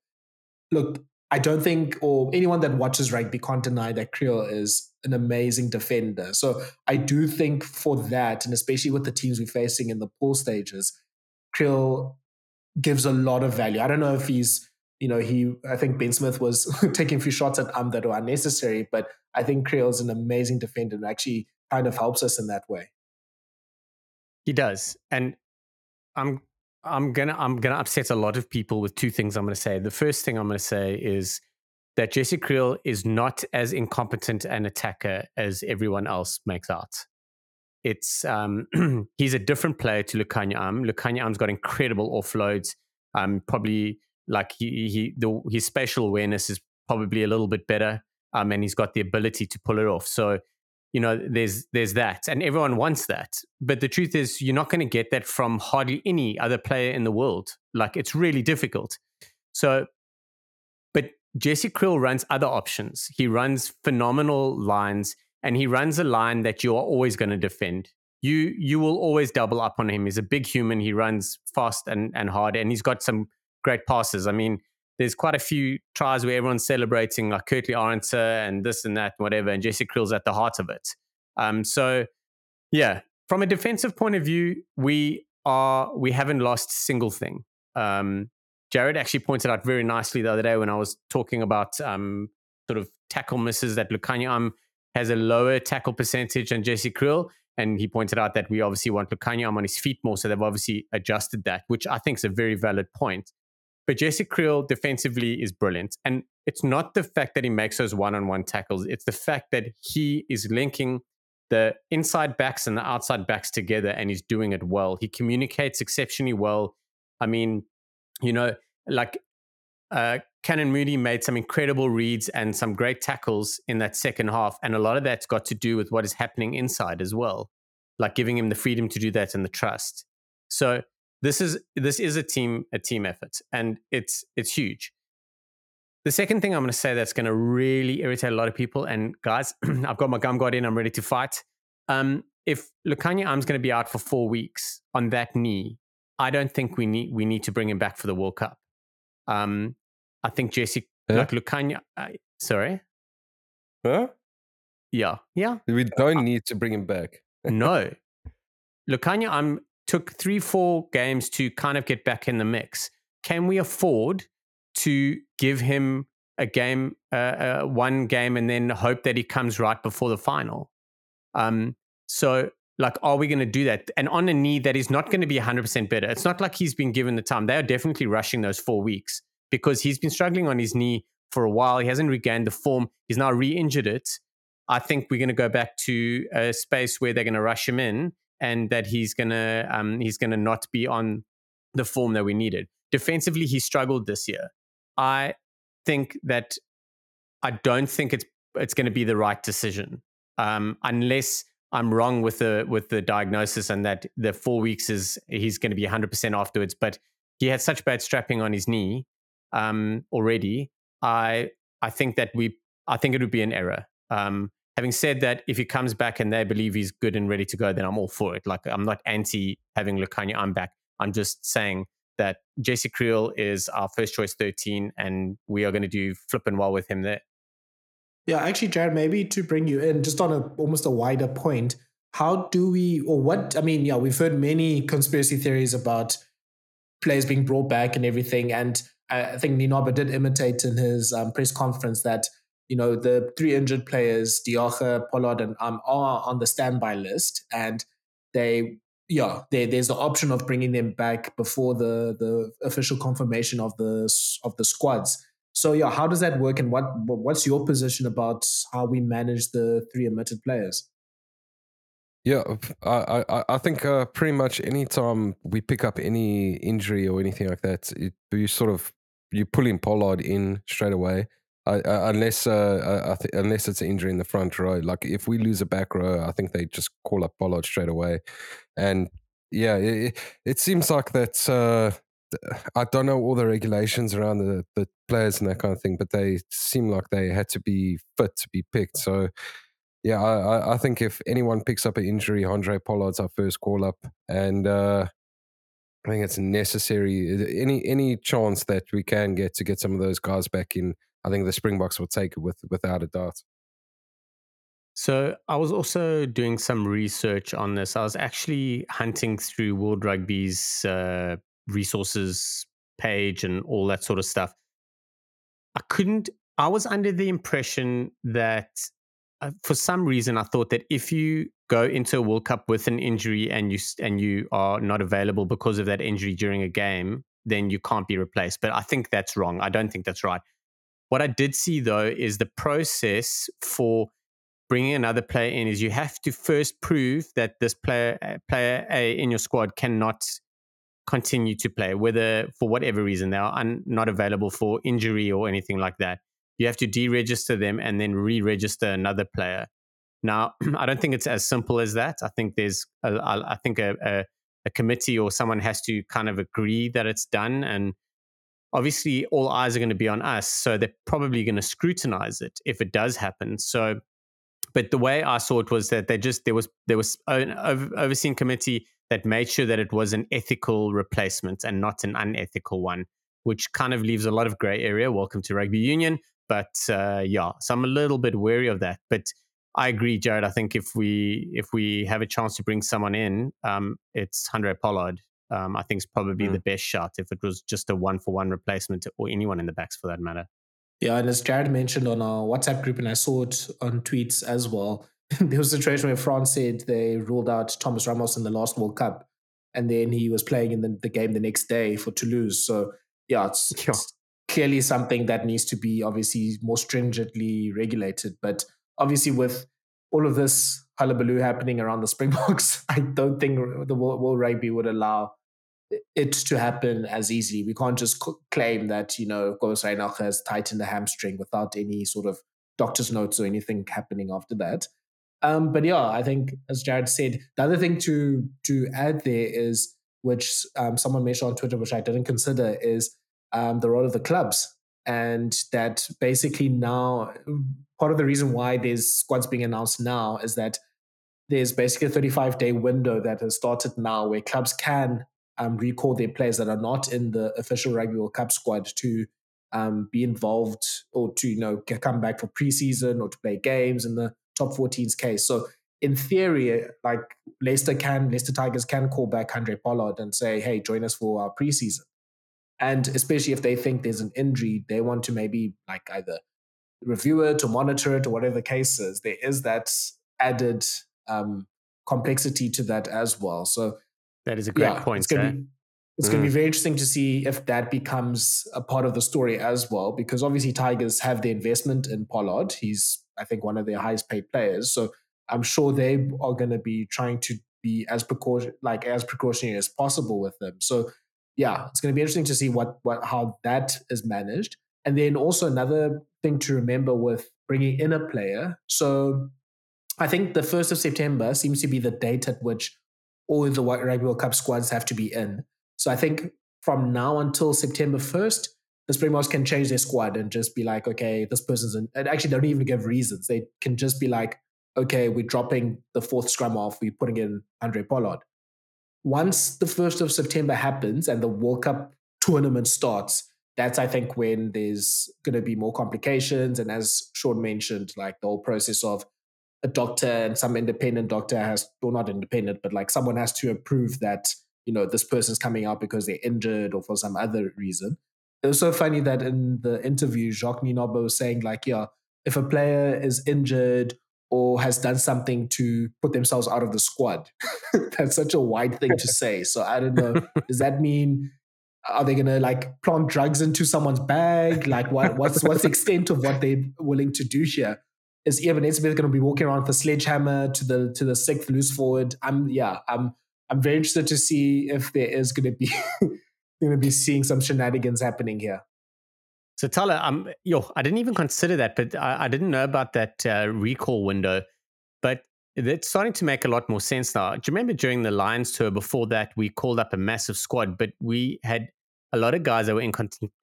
Look, I don't think, or anyone that watches rugby can't deny that Kriel is an amazing defender. So I do think for that, and especially with the teams we're facing in the pool stages, Kriel gives a lot of value. I don't know if he's you know, he I think Ben Smith was taking a few shots at Am that were unnecessary, but I think Kriel is an amazing defender and actually kind of helps us in that way. He does. And I'm I'm gonna I'm gonna upset a lot of people with two things I'm gonna say. The first thing I'm gonna say is that Jesse Kriel is not as incompetent an attacker as everyone else makes out. It's um, he's a different player to Lukhanyo Am. Lukhanyo Am's got incredible offloads. Um, probably like he, he the, his spatial awareness is probably a little bit better, um, and he's got the ability to pull it off. So you know, there's there's that, and everyone wants that. But the truth is, you're not going to get that from hardly any other player in the world. Like it's really difficult. So, but Jesse Kriel runs other options. He runs phenomenal lines, and he runs a line that you are always going to defend. You you will always double up on him. He's a big human. He runs fast and and hard, and he's got some great passes. I mean, there's quite a few tries where everyone's celebrating like Kurt-Lee and this and that, and whatever, and Jesse Kriel's at the heart of it. Um, so yeah, from a defensive point of view, we are we haven't lost a single thing. Um, Jared actually pointed out very nicely the other day when I was talking about um, sort of tackle misses that Lukhanyo Am has a lower tackle percentage than Jesse Kriel. And he pointed out that we obviously want Lukhanyo Am on his feet more. So they've obviously adjusted that, which I think is a very valid point. But Jesse Kriel defensively is brilliant. And it's not the fact that he makes those one on one tackles, it's the fact that he is linking the inside backs and the outside backs together and he's doing it well. He communicates exceptionally well. I mean, you know, like uh, Canan Moodie made some incredible reads and some great tackles in that second half. And a lot of that's got to do with what is happening inside as well, like giving him the freedom to do that and the trust. So this is this is a team a team effort, and it's it's huge. The second thing I'm going to say that's going to really irritate a lot of people, and guys, I've got my gum guard in, I'm ready to fight. Um, if Lukhanyo Am's going to be out for four weeks on that knee, I don't think we need we need to bring him back for the World Cup. Um, I think Jesse, yeah. like Lukhanyo, uh, sorry, huh? Yeah, yeah. We don't uh, need to bring him back. no, Lukhanyo, I'm took three, four games to kind of get back in the mix. Can we afford to give him a game, uh, uh, one game, and then hope that he comes right before the final? Um, so, like, are we going to do that? And on a knee that is not going to be 100% better. It's not like he's been given the time. They are definitely rushing those four weeks because he's been struggling on his knee for a while. He hasn't regained the form. He's now re injured it. I think we're going to go back to a space where they're going to rush him in and that he's gonna um, he's gonna not be on the form that we needed. Defensively, he struggled this year. I think that I don't think it's it's going to be the right decision um, unless I'm wrong with the with the diagnosis and that the four weeks is he's going to be 100 percent afterwards. But he had such bad strapping on his knee um, already, I I think that we I think it would be an error. Um, having said that, if he comes back and they believe he's good and ready to go, then I'm all for it. Like I'm not anti having Lukhanyo. I'm back. I'm just saying that Jesse Kriel is our first choice 13, and we are going to do flipping well with him there. Yeah, actually, Jared, maybe to bring you in, just on a almost a wider point, how do we, or what? I mean, yeah, we've heard many conspiracy theories about players being brought back and everything, and I think Nienaber did imitate in his um, press conference that you know the three injured players, de Jager, Pollard, and um, are on the standby list, and they yeah, there, there's the option of bringing them back before the the official confirmation of the of the squads. So yeah, how does that work, and what what's your position about how we manage the three omitted players? Yeah, I I, I think uh, pretty much any time we pick up any injury or anything like that, it, you sort of you pull in Pollard in straight away. Uh, unless uh, th- unless it's an injury in the front row, like if we lose a back row, I think they just call up Pollard straight away. And yeah, it, it seems like that. Uh, I don't know all the regulations around the, the players and that kind of thing, but they seem like they had to be fit to be picked. So yeah, I, I think if anyone picks up an injury, Handré Pollard's our first call up, and uh, I think it's necessary. Any any chance that we can get to get some of those guys back in, I think the Springboks will take it with without a doubt. So I was also doing some research on this. I was actually hunting through World Rugby's uh, resources page and all that sort of stuff. I couldn't. I was under the impression that uh, for some reason I thought that if you go into a World Cup with an injury and you and you are not available because of that injury during a game, then you can't be replaced. But I think that's wrong. I don't think that's right. What I did see though is the process for bringing another player in is you have to first prove that this player uh, player A in your squad cannot continue to play, whether for whatever reason they are un- not available for injury or anything like that you have to deregister them and then re-register another player. Now, I don't think it's as simple as that. I think there's, a, I think a, a, a committee or someone has to kind of agree that it's done, and obviously all eyes are going to be on us, so they're probably going to scrutinize it if it does happen. So, but the way I saw it was that they just there was there was an overseeing committee that made sure that it was an ethical replacement and not an unethical one, which kind of leaves a lot of gray area. Welcome to rugby union. But uh, yeah, so I'm a little bit wary of that. But I agree, Jared. I think if we if we have a chance to bring someone in, um, it's Handré Pollard. Um, I think it's probably mm. the best shot if it was just a one for one replacement or anyone in the backs for that matter. Yeah, and as Jared mentioned on our WhatsApp group, and I saw it on tweets as well, there was a situation where France said they ruled out Thomas Ramos in the last World Cup, and then he was playing in the, the game the next day for Toulouse. So yeah, it's, yeah. it's clearly something that needs to be obviously more stringently regulated. But obviously, with all of this hullabaloo happening around the Springboks, I don't think the World, World Rugby would allow it to happen as easily. We can't just claim that, you know, Cobus Reinach has tightened the hamstring without any sort of doctor's notes or anything happening after that. Um, but yeah, I think as Jared said, the other thing to to add there is, which um, someone mentioned on Twitter, which I didn't consider, is um, the role of the clubs. And that basically now, part of the reason why there's squads being announced now is that there's basically a 35 day window that has started now where clubs can um, recall their players that are not in the official Rugby World Cup squad to um, be involved or to you know come back for preseason or to play games in the top 14's case. So in theory, like Leicester can, Leicester Tigers can call back Handré Pollard and say, "Hey, join us for our preseason." And especially if they think there's an injury, they want to maybe like either review it or monitor it or whatever the case is. There is that added um, complexity to that as well. So that is a great yeah, point. It's going to be, it's mm. going to be very interesting to see if that becomes a part of the story as well, because obviously Tigers have the investment in Pollard. He's, I think, one of their highest paid players. So I'm sure they are going to be trying to be as precaution, like as precautionary as possible with them. So yeah, it's going to be interesting to see what what how that is managed. And then also another thing to remember with bringing in a player. So I think the first of September seems to be the date at which all the Rugby World Cup squads have to be in. So I think from now until September first, the Springboks can change their squad and just be like, okay, this person's in, and actually don't even give reasons. They can just be like, okay, we're dropping the fourth scrumhalf, we're putting in Handré Pollard. Once the 1st of September happens and the World Cup tournament starts, that's I think when there's going to be more complications. And as Shaun mentioned, like the whole process of a doctor and some independent doctor has, or not independent, but like someone has to approve that, you know, this person's coming out because they're injured or for some other reason. It was so funny that in the interview, Jacques Nienaber was saying, like, yeah, if a player is injured or has done something to put themselves out of the squad, that's such a wide thing to say. So I don't know. Does that mean are they gonna like plant drugs into someone's bag? Like what what's what's the extent of what they're willing to do here? Is Eben Etzebeth gonna be walking around a sledgehammer to the to the sixth loose forward? I'm yeah, I'm I'm very interested to see if there is gonna be gonna be seeing some shenanigans happening here. So Thala, um, yo, I didn't even consider that, but I, I didn't know about that uh, recall window. But it's starting to make a lot more sense now. Do you remember during the Lions tour before that, we called up a massive squad, but we had a lot of guys that were in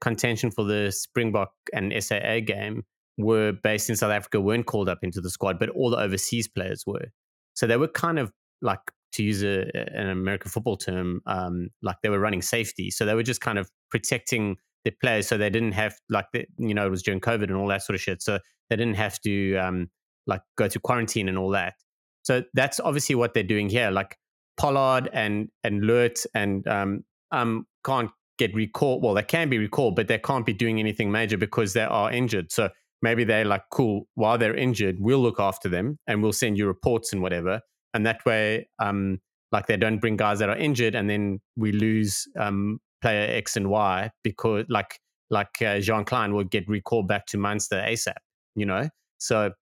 contention for the Springbok and SAA game were based in South Africa, weren't called up into the squad, but all the overseas players were. So they were kind of like, to use a, an American football term, um, like they were running safety. So they were just kind of protecting the players so they didn't have, like, the, you know, it was during COVID and all that sort of shit. So they didn't have to, um, like, go to quarantine and all that. So that's obviously what they're doing here. Like Pollard and and Lood and um, um can't get recalled. Well, they can be recalled, but they can't be doing anything major because they are injured. So maybe they're like, cool, while they're injured, we'll look after them and we'll send you reports and whatever. And that way, um, like they don't bring guys that are injured and then we lose um, player X and Y because like like uh, Jean Kleyn will get recalled back to Munster ASAP, you know? So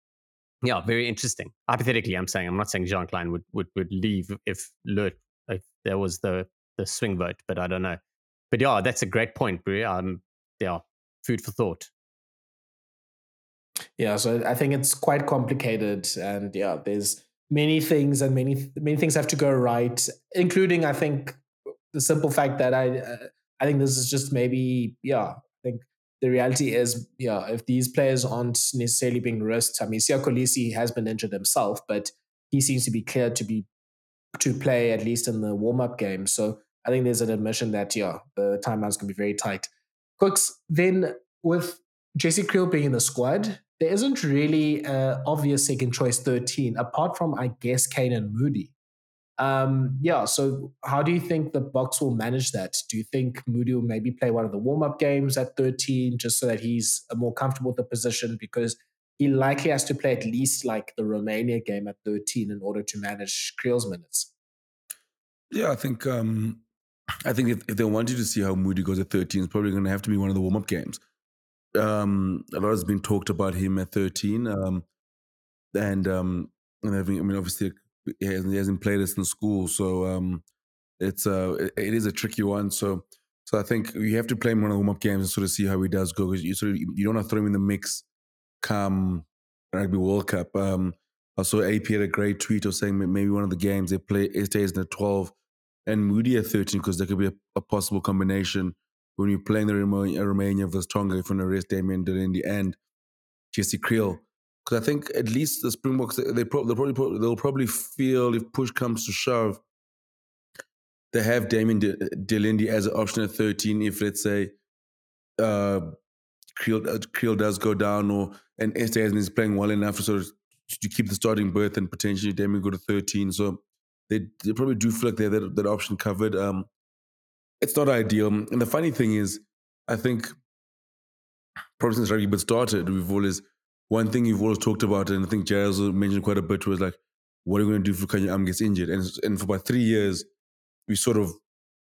yeah, very interesting. Hypothetically, I'm saying I'm not saying Jean Kleyn would would, would leave if Lood if there was the the swing vote, but I don't know. But yeah, that's a great point, Brie. Um, yeah, food for thought. Yeah, so I think it's quite complicated, and yeah, there's many things and many many things have to go right, including I think the simple fact that I uh, I think this is just maybe yeah I think the reality is, yeah, if these players aren't necessarily being risked, I mean, Siya Kolisi has been injured himself, but he seems to be cleared to be to play at least in the warm up game. So I think there's an admission that yeah, the timelines can be very tight. Kooks then with Jesse Kriel being in the squad, there isn't really an obvious second choice 13 apart from I guess Canan Moodie. Um, yeah, so how do you think the Boks will manage that? Do you think Moodie will maybe play one of the warm up games at 13 just so that he's more comfortable with the position? Because he likely has to play at least like the Romania game at 13 in order to manage Kriel's minutes. Yeah, I think um, I think if, if they wanted to see how Moodie goes at 13, it's probably going to have to be one of the warm up games. Um, a lot has been talked about him at 13. Um, and um, and I, I mean, obviously, he hasn't, he hasn't played this in school, so um, it's uh, it, is a tricky one. So, so I think you have to play him one of the warm up games and sort of see how he does go. Because you sort of you don't want to throw him in the mix come Rugby World Cup. Um, I saw AP had a great tweet of saying maybe one of the games they play stays in the 12 and Moodie at 13 because there could be a, a, possible combination when you're playing the Romania, Romania versus Tonga if you want to race Damian de Allende and Jesse Kriel because I think at least the Springboks they pro- they'll probably they'll probably feel if push comes to shove, they have Damien De, de as an option at thirteen. If let's say uh, Kriel, uh, Kriel does go down, or and Esterhuizen is playing well enough to sort of to keep the starting berth and potentially Damian go to thirteen. So they they probably do feel like they have that, that option covered. Um, it's not ideal, and the funny thing is, I think probably since rugby but started, we've always one thing you've always talked about, and I think also mentioned quite a bit, was like, what are you going to do if Kanye Am gets injured? And, and for about three years, we sort of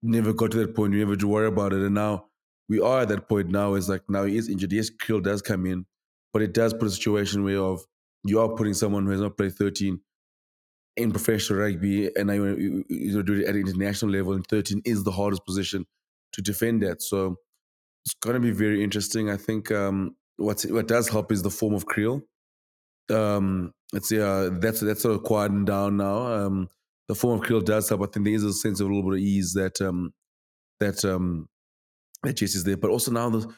never got to that point. We never to worry about it. And now we are at that point now. It's like now he is injured. Yes, Kriel does come in, but it does put a situation where of you are putting someone who has not played 13 in professional rugby and now you, you do it at an international level, and 13 is the hardest position to defend that. So it's going to be very interesting. I think um, what what does help is the form of Kriel. Um, it's yeah, that's that's sort of quieting down now. Um, the form of Kriel does help. I think there is a sense of a little bit of ease that um, that um, that Jesse's there, but also now the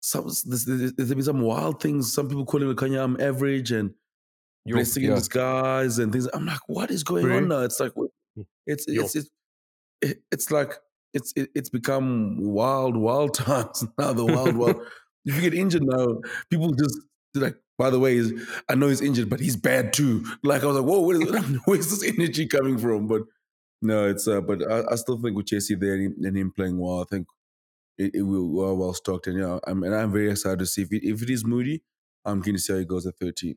some there's, there's there's been some wild things. Some people call him Kanye I'm average and Yo, blessing in disguise and things. I'm like, what is going on now? It's like what- it's Yo. it's it's it's like it's it, it's become wild wild times now. The wild wild. if you get injured now, people just like. By the way, I know he's injured, but he's bad too. Like I was like, whoa, where is, where's this energy coming from? But no, it's uh, but I, I still think with Jesse there and him, playing well, I think it, it will well, well stocked. And yeah, I'm and I'm very excited to see if it, if it is Moodie, I'm keen to see how he goes at 13.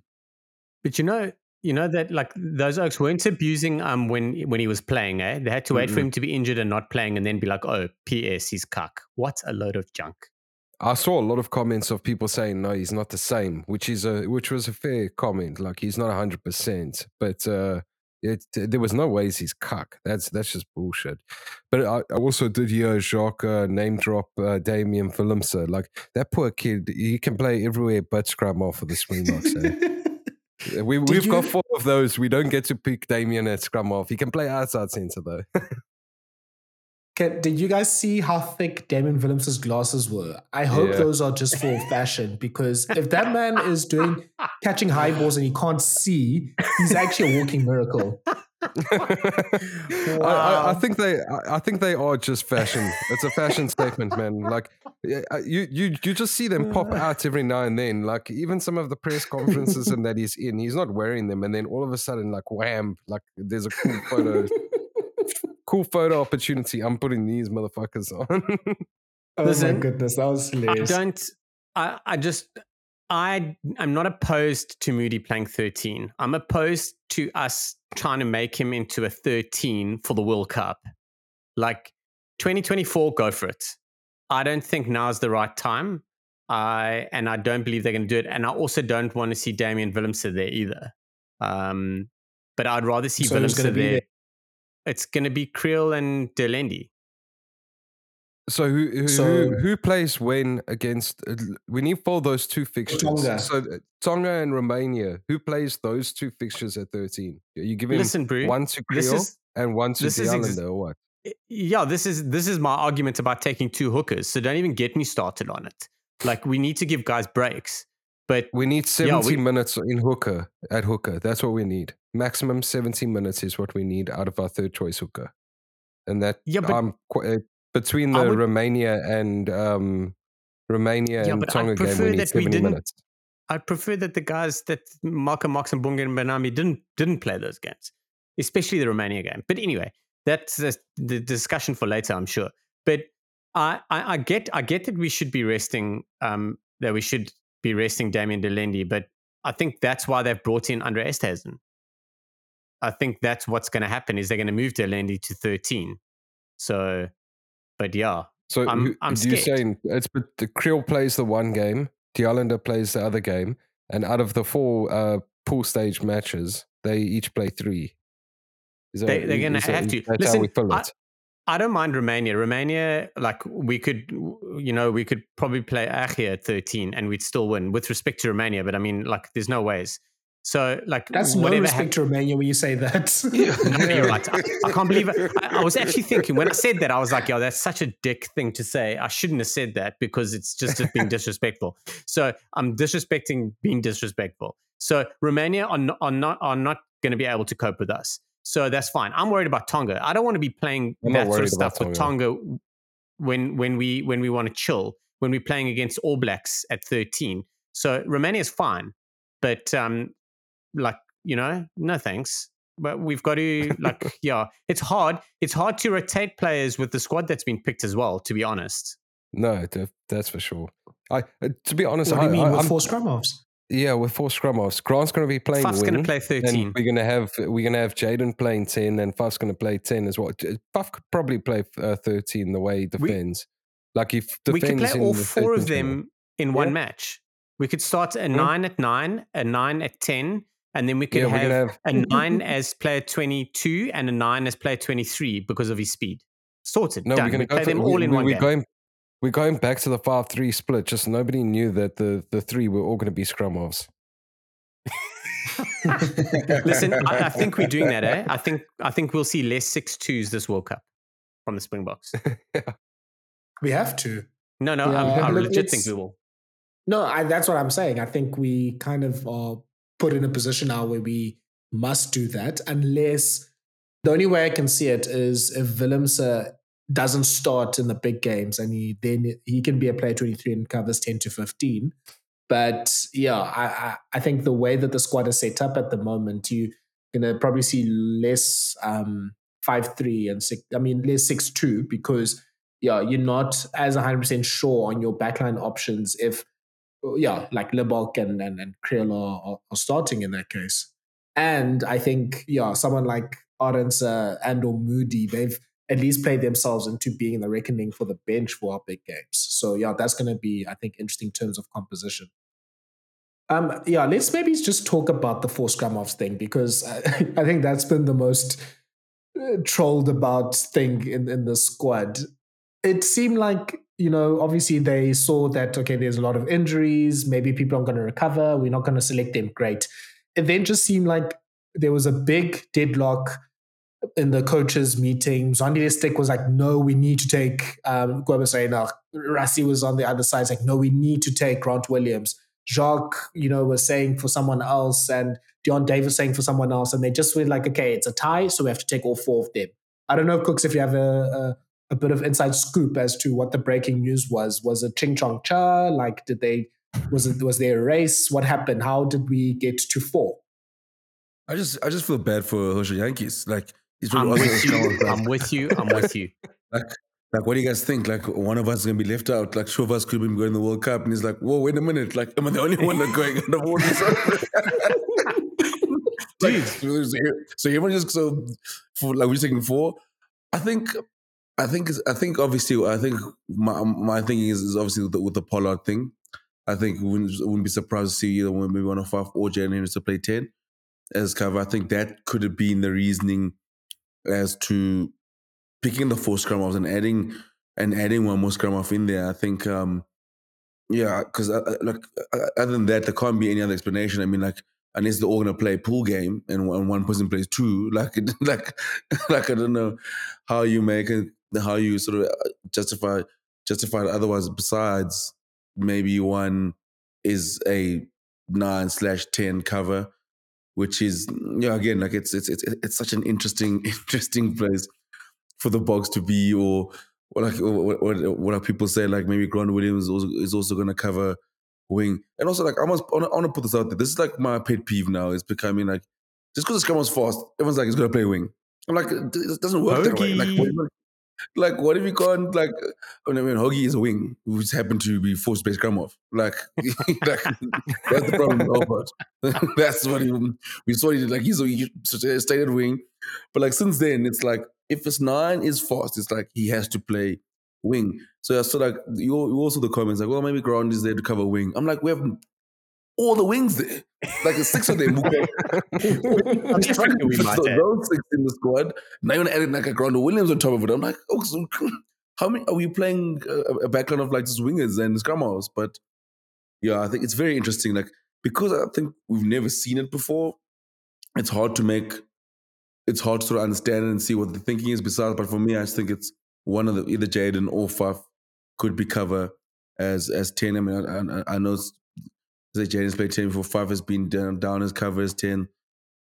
But you know, you know that like those Oaks weren't abusing um when when he was playing, eh? They had to wait for Mm-mm. him to be injured and not playing and then be like, oh, PS, he's cuck. What a load of junk. I saw a lot of comments of people saying no, he's not the same, which is a which was a fair comment. Like he's not hundred percent, but uh, it, there was no ways he's cuck. That's that's just bullshit. But I, I also did hear Jacques uh, name drop uh, Damian Willemse. Like that poor kid, he can play everywhere but scrumhalf for the Springboks. eh? we, Did we've got four of those. We don't get to pick Damian at scrumhalf. He can play outside centre though. Can, did you guys see how thick Damian Willemse's glasses were? I hope Yeah. those are just for fashion because if that man is doing catching high balls and he can't see, he's actually a walking miracle. I, I, I think they, I, I think they are just fashion. It's a fashion statement, man. Like uh, you, you, you just see them pop out every now and then. Like even some of the press conferences and that he's in, he's not wearing them, and then all of a sudden, like wham, like there's a cool photo, cool photo opportunity. I'm putting these motherfuckers on. Oh Listen, my goodness, that was I don't I, I just I I'm not opposed to Moodie playing 13. I'm opposed to us trying to make him into a 13 for the World Cup. Like 2024, go for it. I don't think now's the right time. I and I don't believe they're going to do it. And I also don't want to see Damian Willemse there either. Um, but I'd rather see So who's Willemse gonna be there. there? It's going to be Kriel and de Allende. So who who, So- who who plays when against? uh, We need for those two fixtures. Tonga. So uh, Tonga and Romania. Who plays those two fixtures at thirteen? Are you giving Listen, Brew. one to This Kriel is and one to this the is ex- Islander or what? yeah this is this is my argument about taking two hookers so don't even get me started on it like we need to give guys breaks but We need Yeah, we- minutes in hooker at hooker. That's what we need. Maximum 70 minutes is what we need out of our third choice hooker. And that Yeah, but- um, qu- uh, between the would- Romania and um, Romania Yeah, and Tonga game, prefer we need that we 70 didn't- minutes. i prefer that the guys that Malcolm Marx and Bongi and Mbonambi didn't didn't play those games especially the Romania game but anyway that's the, the discussion for later i'm sure but I, I i get i get that we should be resting um that we should be resting Damian de Allende but I think that's why they've brought in André Esterhuizen. I think that's what's going to happen is they're going to move Delendi to 13. So, but yeah, So I'm- who- I'm you're saying it's but the Kriel plays the one game, the Islander plays the other game, and out of the four uh, pool stage matches, they each play three. Is They- they're gonna have to. Listen, how we fill I- I don't mind Romania. Romania, like we could, you know, we could probably play Achia at 13 and we'd still win with respect to Romania. But I mean, like, there's no ways. So, like, That's no whatever respect to Romania when you say that. No, you're right. I, I can't believe it. I, I was actually thinking when I said that, I was like, yo, that's such a dick thing to say. I shouldn't have said that because it's just being disrespectful. So I'm disrespecting being disrespectful. So Romania are not, are not, are not going to be able to cope with us. So that's fine. I'm worried about Tonga. I don't want to be playing I'm that sort of stuff about with Tonga when when we when we want to chill when we're playing against All Blacks at 13. So Romania is fine, but um, like you know, no thanks. But we've got to like, yeah, it's hard. It's hard to rotate players with the squad that's been picked as well. To be honest, No, that's for sure. I uh, to be honest, what do you I, mean I, with I'm- four scrumhalfs? yeah, with four scrumhalfs. Grant's going to be playing Faf's going to play 13. And we're gonna have we're gonna have Jaden playing ten, and Faf's gonna play ten as well. J- Faf could probably play uh, thirteen the way he We- defends. like if we could play in all the four of 13 channel. them in one Yeah. match. We could start a Hmm. nine at nine, a nine at ten, and then we could Yeah, have, gonna have a nine as player twenty-two and a nine as player twenty-three because of his speed. Sorted. no. Done. We're gonna play for, them we, all in we, one we're game. going we're going back to the five three split. Just nobody knew that the the three were all going to be scrumhalfs. Listen, I, I think we're doing that. Eh? I think I think we'll see less six twos this World Cup from the Springboks. we have to. No, no, Yeah, I, I legit think we will. No, I, that's what I'm saying. I think we kind of are put in a position now where we must do that unless the only way I can see it is if Willemse doesn't start in the big games and he then he can be a player 23 and covers 10 to 15. But yeah, I, I, think the way that the squad is set up at the moment, you're gonna probably see less um five three and six I mean less six two because yeah, you're not as 100% sure on your backline options if yeah, like Libbok and and, and Kriel are, are, starting in that case. And I think yeah, someone like Arendse and or Moodie, they've at least played themselves into being in the reckoning for the bench for our big games. So yeah, that's going to be I think interesting terms of composition. Um, yeah, let's maybe just talk about the four scrumhalfs thing because I, I think that's been the most uh, trolled about thing in, in the squad. It seemed like you know, obviously they saw that, okay, there's a lot of injuries. Maybe people aren't going to recover. We're not going to select them. Great. It then just seemed like there was a big deadlock in the coaches' meeting. Mzwandile Stick was like, no, we need to take um, Cobus Rassie was on the other side, like, no, we need to take Grant Williams. Jacques, you know, was saying for someone else, and Deon Davids saying for someone else. And they just were like, okay, it's a tie, so we have to take all four of them. I don't know, Kooks, if you have a, a a bit of inside scoop as to what the breaking news was. Was it Ching Chong Cha? Like, did they? Was it? Was there a race? What happened? How did we get to four? I just, I just feel bad for Herschel Jantjies. Like, he's I'm with, you. I'm with you. I'm with you. Like, like, what do you guys think? Like, one of us is gonna be left out. Like, two of us could be going to the World Cup, and he's like, "Whoa, wait a minute! Like, am I the only one that's going on the water?" like, so, so everyone just so for like we're taking four. I think I think I think obviously I think my my thinking is, is obviously with the, with the Pollard thing. I think wouldn't, wouldn't be surprised to see either one maybe one of five or Jaden Hendrikse to play ten as cover. I think that could have been the reasoning as to picking the four scrumhalfs and adding and adding one more scrumhalf in there. I think um yeah, because uh, uh, like uh, other than that, there can't be any other explanation. I mean, like unless they're all gonna play a pool game and one, one person plays two, like like like I don't know how you make it how you sort of uh, justify justify otherwise besides maybe one is a nine slash ten cover which is yeah again like it's it's it's it's such an interesting interesting place for the box to be or or like what what, what are people say like maybe Grant Williams is also, is also going to cover wing. And also like I must I want to put this out there. This is like my pet peeve now. Is becoming like just because scrum was fast everyone's like he's going to play wing. I'm like it doesn't work that way. Like like, what if you can't like? I mean, Hoggy is a wing, which happened to be forced space come off. Like, like that's the problem. but that's what he, we saw. He did. Like, he's a stated wing, but like since then, it's like if his nine is fast, it's like he has to play wing. So, I saw like you also the comments like, well, maybe Ground is there to cover wing. I'm like, we have all the wings there. Like the six of them. we might so those six in the squad. Now you're adding like a Grando Williams on top of it. I'm like, oh, so how many are we playing a, a backline of like just wingers and scrum But yeah, I think it's very interesting. Like because I think we've never seen it before. It's hard to make. It's hard to sort of understand and see what the thinking is. Besides, but for me, I just think it's one of the either Jaden or Faf could be cover as as ten. I mean, I, I, I know like Jaden's played 10 before. Five has been down, down as cover as 10.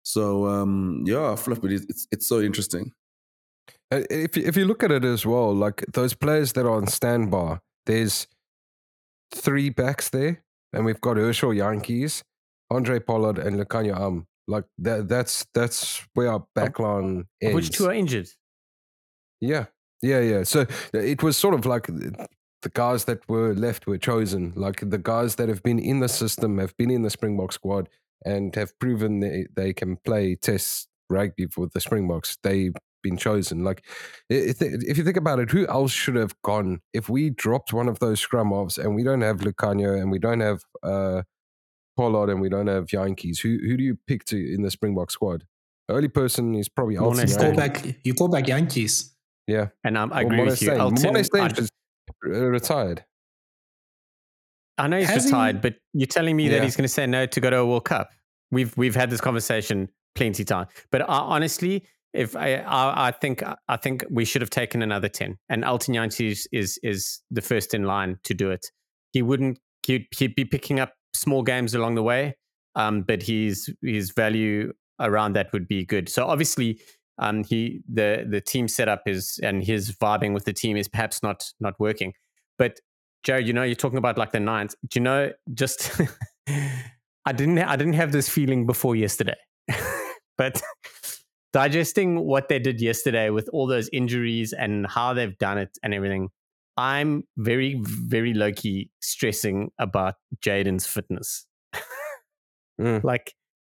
So, um, yeah, Fluff, but it's, it's so interesting. Uh, if, if you look at it as well, like those players that are on standby, there's three backs there, and we've got Herschel Jantjies, Andre Pollard, and Lukhanyo Am. Like that, that's that's where our backline ends. Which two are injured? Yeah, yeah, yeah. So it was sort of like the guys that were left were chosen. Like the guys that have been in the system, have been in the Springbok squad, and have proven they, they can play test rugby for the Springboks. They've been chosen. Like if you think about it, who else should have gone if we dropped one of those scrumhalfs and we don't have Lukhanyo and we don't have uh, Pollard and we don't have Jantjies, Who who do you pick to in the Springbok squad? The only person is probably You call back. You call back Jantjies. Yeah, and um, I agree with you. Elton, retired. I know he's Has retired, he? but you're telling me yeah. that he's going to say no to go to a World Cup. We've we've had this conversation plenty of time. But uh, honestly, if I, I, I think I think we should have taken another ten, and Elton Jantjies is is the first in line to do it. He wouldn't he'd, he'd be picking up small games along the way, um, but his his value around that would be good. So obviously, um, he the the team setup is and his vibing with the team is perhaps not not working. But Jared, you know, you're talking about like the ninth. Do you know just I didn't I didn't have this feeling before yesterday, but digesting what they did yesterday with all those injuries and how they've done it and everything. I'm very, very low key stressing about Jaden's fitness. Mm. Like,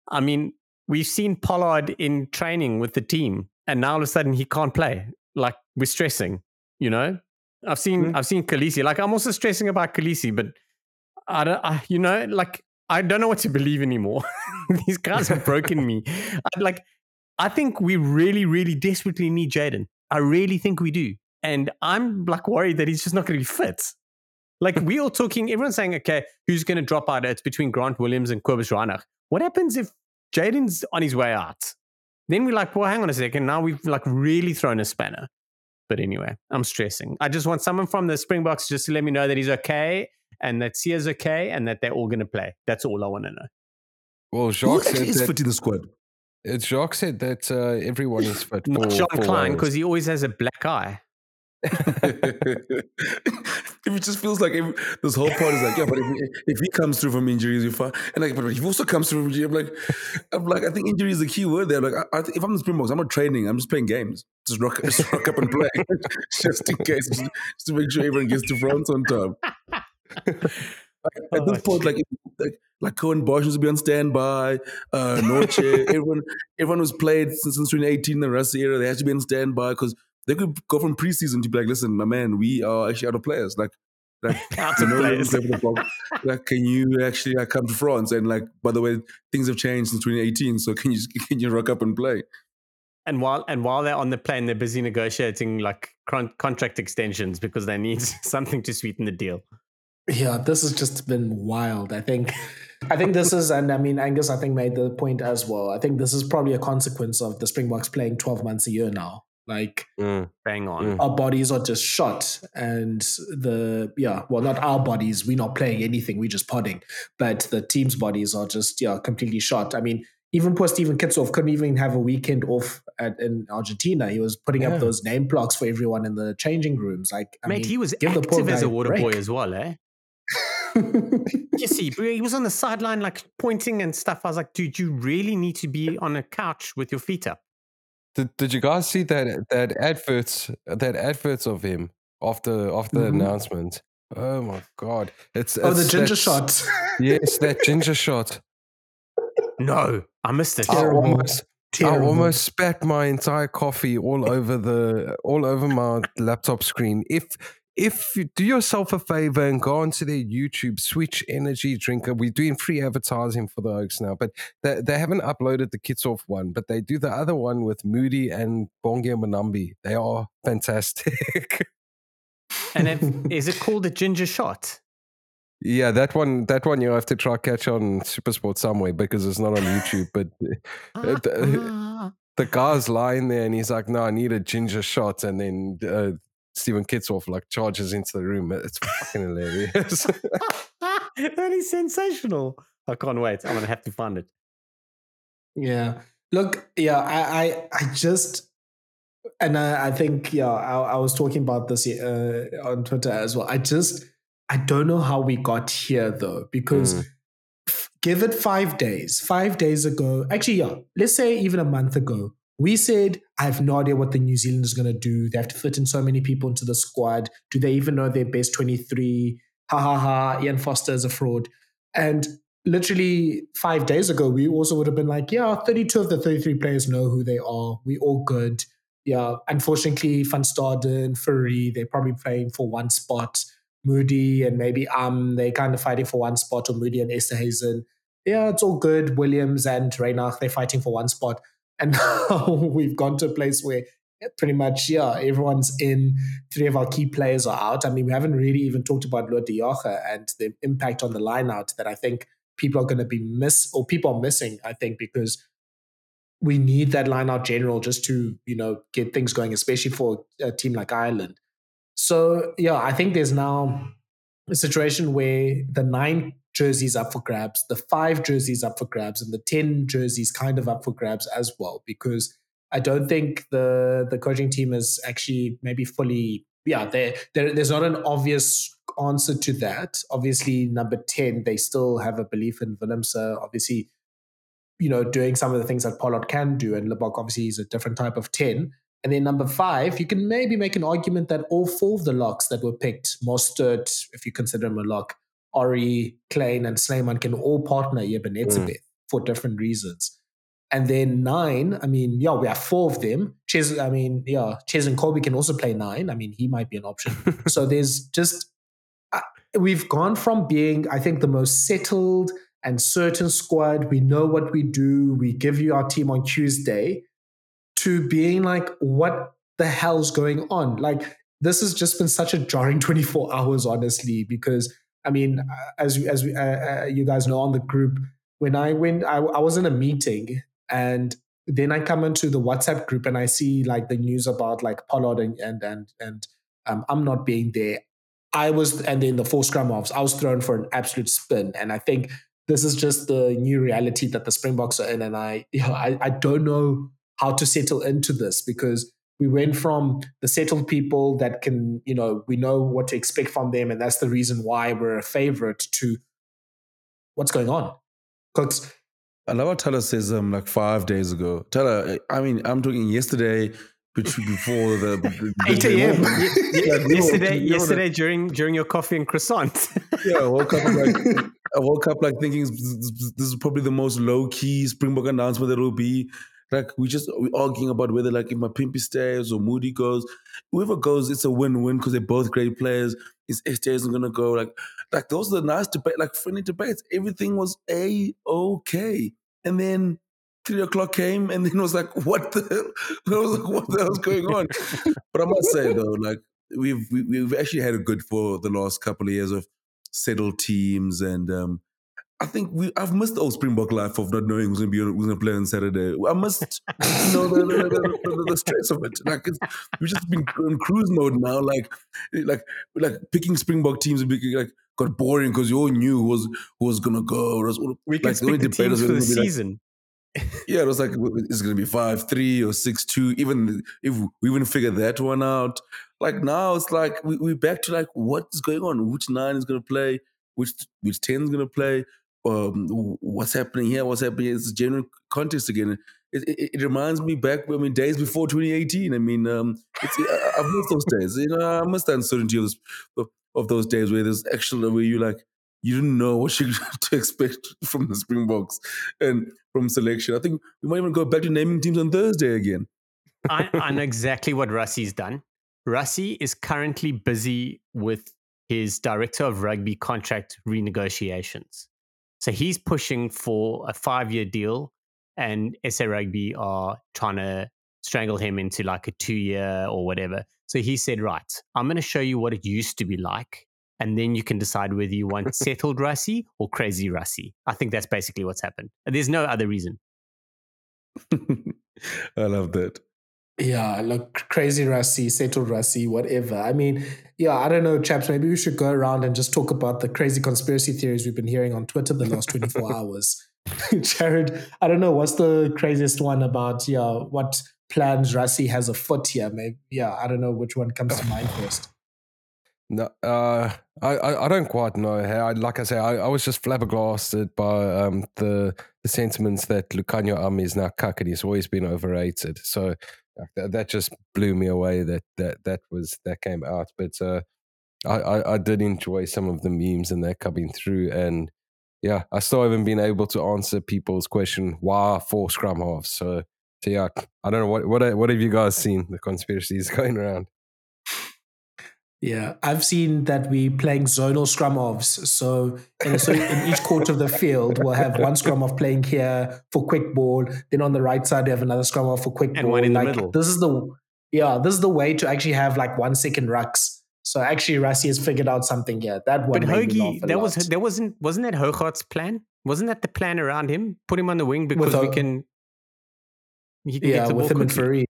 I mean, we've seen Pollard in training with the team, and now all of a sudden he can't play. Like, we're stressing, you know? I've seen Mm. I've seen Kolisi. Like, I'm also stressing about Kolisi, but I don't, I, you know, like I don't know what to believe anymore. These guys have broken me. I, like, I think we really, really desperately need Jaden. I really think we do. And I'm like worried that he's just not going to be fit. Like we all talking, everyone's saying, okay, who's going to drop out? It's between Grant Williams and Cobus Reinach. What happens if Jaden's on his way out? Then we're like, well, hang on a second. Now we've like really thrown a spanner. But anyway, I'm stressing. I just want someone from the Springboks just to let me know that he's okay and that Siya's okay and that they're all going to play. That's all I want to know. Well, Who Jacques said actually is that, fit in the squad? uh, Jacques said that uh, everyone is fit. Not for, John for Kleyn because he always has a black eye. it just feels like every, this whole part is like, yeah, but if, he- if he comes through from injuries, we fine. And like, but if he also comes through from injury, I'm like, I'm like, I think injury is the key word there. Like, I, I if I'm the Springboks, I'm not training. I'm just playing games. Just rock, just rock up and play, just in case, just, just to make sure everyone gets to France on time. At this point, like, like, like Curwin Bosch was to be on standby, uh, Norche, everyone, everyone who's played since, since 2018 in the Rassie era, they had to be on standby because they could go from preseason to be like, listen, my man, we are actually out of players. Like, like Out you of know, players. play for the Bronx. like, can you actually like, come to France? And like, by the way, things have changed since 2018, so can you can you rock up and play? And while and while they're on the plane, they're busy negotiating like con- contract extensions because they need something to sweeten the deal. Yeah, this has just been wild. I think, I think this is, and I mean, Angus, I think made the point as well. I think this is probably a consequence of the Springboks playing twelve months a year now. Like Mm. Bang on. Mm. our bodies are just shot, and the yeah, well, not our bodies. We're not playing anything. We're just podding, but the team's bodies are just yeah, completely shot. I mean. Even poor Steven Kitshoff couldn't even have a weekend off at, in Argentina. He was putting Yeah. up those name blocks for everyone in the changing rooms. Like, I Mate, mean, he was give the poor active as a a water break. boy as well, eh? You see, he was on the sideline, like pointing and stuff. I was like, dude, you really need to be on a couch with your feet up. Did, did you guys see that that adverts that adverts of him after after Mhm. the announcement? Oh my god! It's, oh, the ginger shot. Yes, that ginger shot. No, I missed it. I Terrible. almost I almost spat my entire coffee all over the all over my laptop screen. If if you do yourself a favor and go onto their YouTube, Switch Energy Drinker, we're doing free advertising for the Oaks now, but they, they haven't uploaded the Kids Off one, but they do the other one with Moodie and Bongi Mbonambi. They are fantastic. And if, is it called a ginger shot? yeah, that one that one you have to try catch on Supersport somewhere because it's not on YouTube. But the- Ah. the guy's lying there and he's like, "No, I need a ginger shot," and then uh, Steven Kitshoff like charges into the room. It's fucking hilarious. that is sensational. I can't wait. I'm gonna have to find it. Yeah. Look, yeah, I, I, I just, and I, I think, yeah, I, I was talking about this uh, on Twitter as well. I just, I don't know how we got here though, because Mm. f- give it five days. Five days ago, actually, yeah, let's say even a month ago, we said, I have no idea what the New Zealand is going to do. They have to fit in so many people into the squad. Do they even know their best 23? Ha ha ha, Ian Foster is a fraud. And literally five days ago, we also would have been like, yeah, 32 of the 33 players know who they are. We all good. Yeah, unfortunately, Van Staden, Fourie, they're probably playing for one spot. Moodie and maybe um, they're kind of fighting for one spot, or Moodie and Esterhuizen. Yeah, it's all good. Williams and Reinach, they're fighting for one spot. And now we've gone to a place where pretty much, yeah, everyone's in. Three of our key players are out. I mean, we haven't really even talked about Lood de Jager and the impact on the line out that I think people are going to be miss or people are missing, I think, because we need that line out general just to, you know, get things going, especially for a team like Ireland. So, yeah, I think there's now a situation where the nine jerseys up for grabs, the five jerseys up for grabs, and the 10 jerseys kind of up for grabs as well, because I don't think the the coaching team is actually maybe fully yeah, there there's not an obvious answer to that. Obviously, number 10, they still have a belief in Willemse. Obviously, you know, doing some of the things that Pollard can do, and Libbok obviously is a different type of 10. And then number five, you can maybe make an argument that all four of the locks that were picked, Mostert, if you consider him a lock, Orie, Kleyn, and Snyman can all partner Eben Etzebeth mm. for different reasons. And then nine, I mean, yeah, we have four of them. Ches, I mean, yeah, Ches and Kolbe can also play nine. I mean, he might be an option. so there's just, uh, we've gone from being, I think, the most settled and certain squad. We know what we do. We give you our team on Tuesday to being like, what the hell's going on? Like, this has just been such a jarring 24 hours, honestly, because I mean, as as we, uh, uh, you guys know on the group, when I went, I, I was in a meeting and then I come into the WhatsApp group and I see like the news about like Pollard and and and, and um, I'm not being there. I was, and then the four scrum offs, I was thrown for an absolute spin. And I think this is just the new reality that the Springboks are in. And I, you know, I, I don't know how to settle into this because we went from the settled people that can, you know, we know what to expect from them. And that's the reason why we're a favorite to what's going on. Because I love what Tyler says um like five days ago. Tyler, I mean, I'm talking yesterday before the, 8 a.m. yesterday, yesterday during during your coffee and croissant. yeah, I woke up like I woke up like thinking this is probably the most low key Springbok announcement that will be. Like we just we arguing about whether like if Mapimpi stays or Moodie goes, whoever goes, it's a win-win because they're both great players. Is SJ isn't gonna go? Like, like those are the nice debate, like friendly debates. Everything was a okay. And then three o'clock came, and then it was like, what the? I was like, what the hell's going on? but I must say though, like we've we, have we have actually had a good for the last couple of years of settled teams, and um, I think we I've missed the old Springbok life of not knowing who's gonna be who's gonna play on Saturday. I must you know the, the, the, the, stress of it. Like we've just been in cruise mode now. Like like like picking Springbok teams and like got boring because you all knew who was who was gonna go. Was, we like, can pick the teams for the season. Like, yeah, it was like it's gonna be five three or six two. Even if we even figure that one out, like now it's like we, we're back to like what is going on? Which nine is gonna play? Which which ten is gonna play? Um, what's happening here? What's happening? Here? It's general context again. It, it, it, reminds me back, I mean, days before 2018. I mean, um, it's, I've missed those days. You know, I missed the uncertainty of, this, of, those days where there's actually where you like you didn't know what you to expect from the Springboks and from selection. I think we might even go back to naming teams on Thursday again. I, I know exactly what Rassie's done. Rassie is currently busy with his director of rugby contract renegotiations. So he's pushing for a five year deal, and SA Rugby are trying to strangle him into like a two year or whatever. So he said, Right, I'm going to show you what it used to be like. And then you can decide whether you want settled Rassie or crazy Rassie. I think that's basically what's happened. There's no other reason. I love that. Yeah, look, crazy Rassie, settled Rassie, whatever. I mean, yeah, I don't know, chaps. Maybe we should go around and just talk about the crazy conspiracy theories we've been hearing on Twitter the last 24 hours. Jared, I don't know, what's the craziest one about, yeah, what plans Rassie has afoot here? Maybe, yeah, I don't know which one comes to mind first. No, uh, I, I, don't quite know. I, like I say, I, I was just flabbergasted by um, the the sentiments that Lukhanyo Am is now cuck and he's always been overrated. So that, that just blew me away that that that was that came out. But uh, I, I, I did enjoy some of the memes and that coming through, and yeah, I still haven't been able to answer people's question why four scrum halves. So, so yeah, I don't know what what what have you guys seen the conspiracies going around. Yeah, I've seen that we playing zonal scrum offs. So, in, so in each quarter of the field, we'll have one scrum off playing here for quick ball. Then on the right side, we have another scrum off for quick and ball. one in like, the middle. This is the yeah, this is the way to actually have like one second rucks. So actually, Rassie has figured out something here. That one, but Hoagie, that lot. was that wasn't wasn't that Hougaard's plan? Wasn't that the plan around him? Put him on the wing because with we can. He can yeah, with him quickly. and Fourie.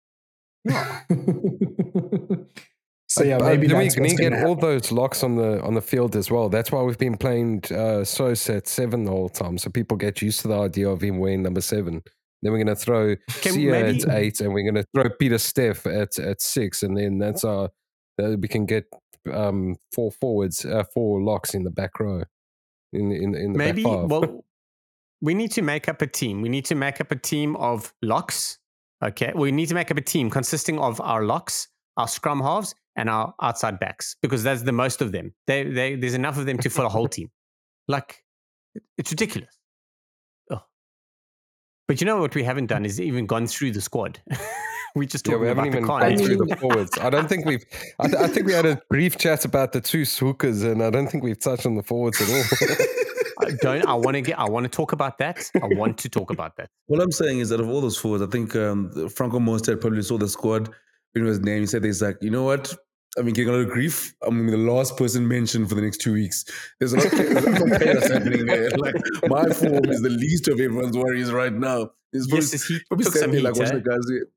Yeah. So yeah, Uh, maybe we that's need to get gonna all those locks on the on the field as well. That's why we've been playing uh, so set seven the whole time, so people get used to the idea of him wearing number seven. Then we're going to throw Can Sia maybe- at eight, and we're going to throw Pieter-Steph at at six, and then that's our uh, we can get um, four forwards, uh, four locks in the back row, in in in the Maybe, back five. well, we need to make up a team. We need to make up a team of locks. Okay. We need to make up a team consisting of our locks, our scrum halves, and our outside backs because that's the most of them. They, they, there's enough of them to fill a whole team. Like, it's ridiculous. Oh. But you know what we haven't done is even gone through the squad. we just yeah, talking we haven't about the even con. gone through the forwards. I don't think we've. I, th- I think we had a brief chat about the two swookers, and I don't think we've touched on the forwards at all. I don't. I want to get. I want to talk about that. I want to talk about that. What I'm saying is that of all those forwards, I think um, Franco Mostert probably saw the squad when he was named. He said, "He's like, you know what? I mean, getting a lot of grief. I'm the last person mentioned for the next two weeks. There's a lot, there's a lot of chaos happening there. Like my form is the least of everyone's worries right now. It's probably, Yes, he probably took some heat. like watching eh? the guys. here.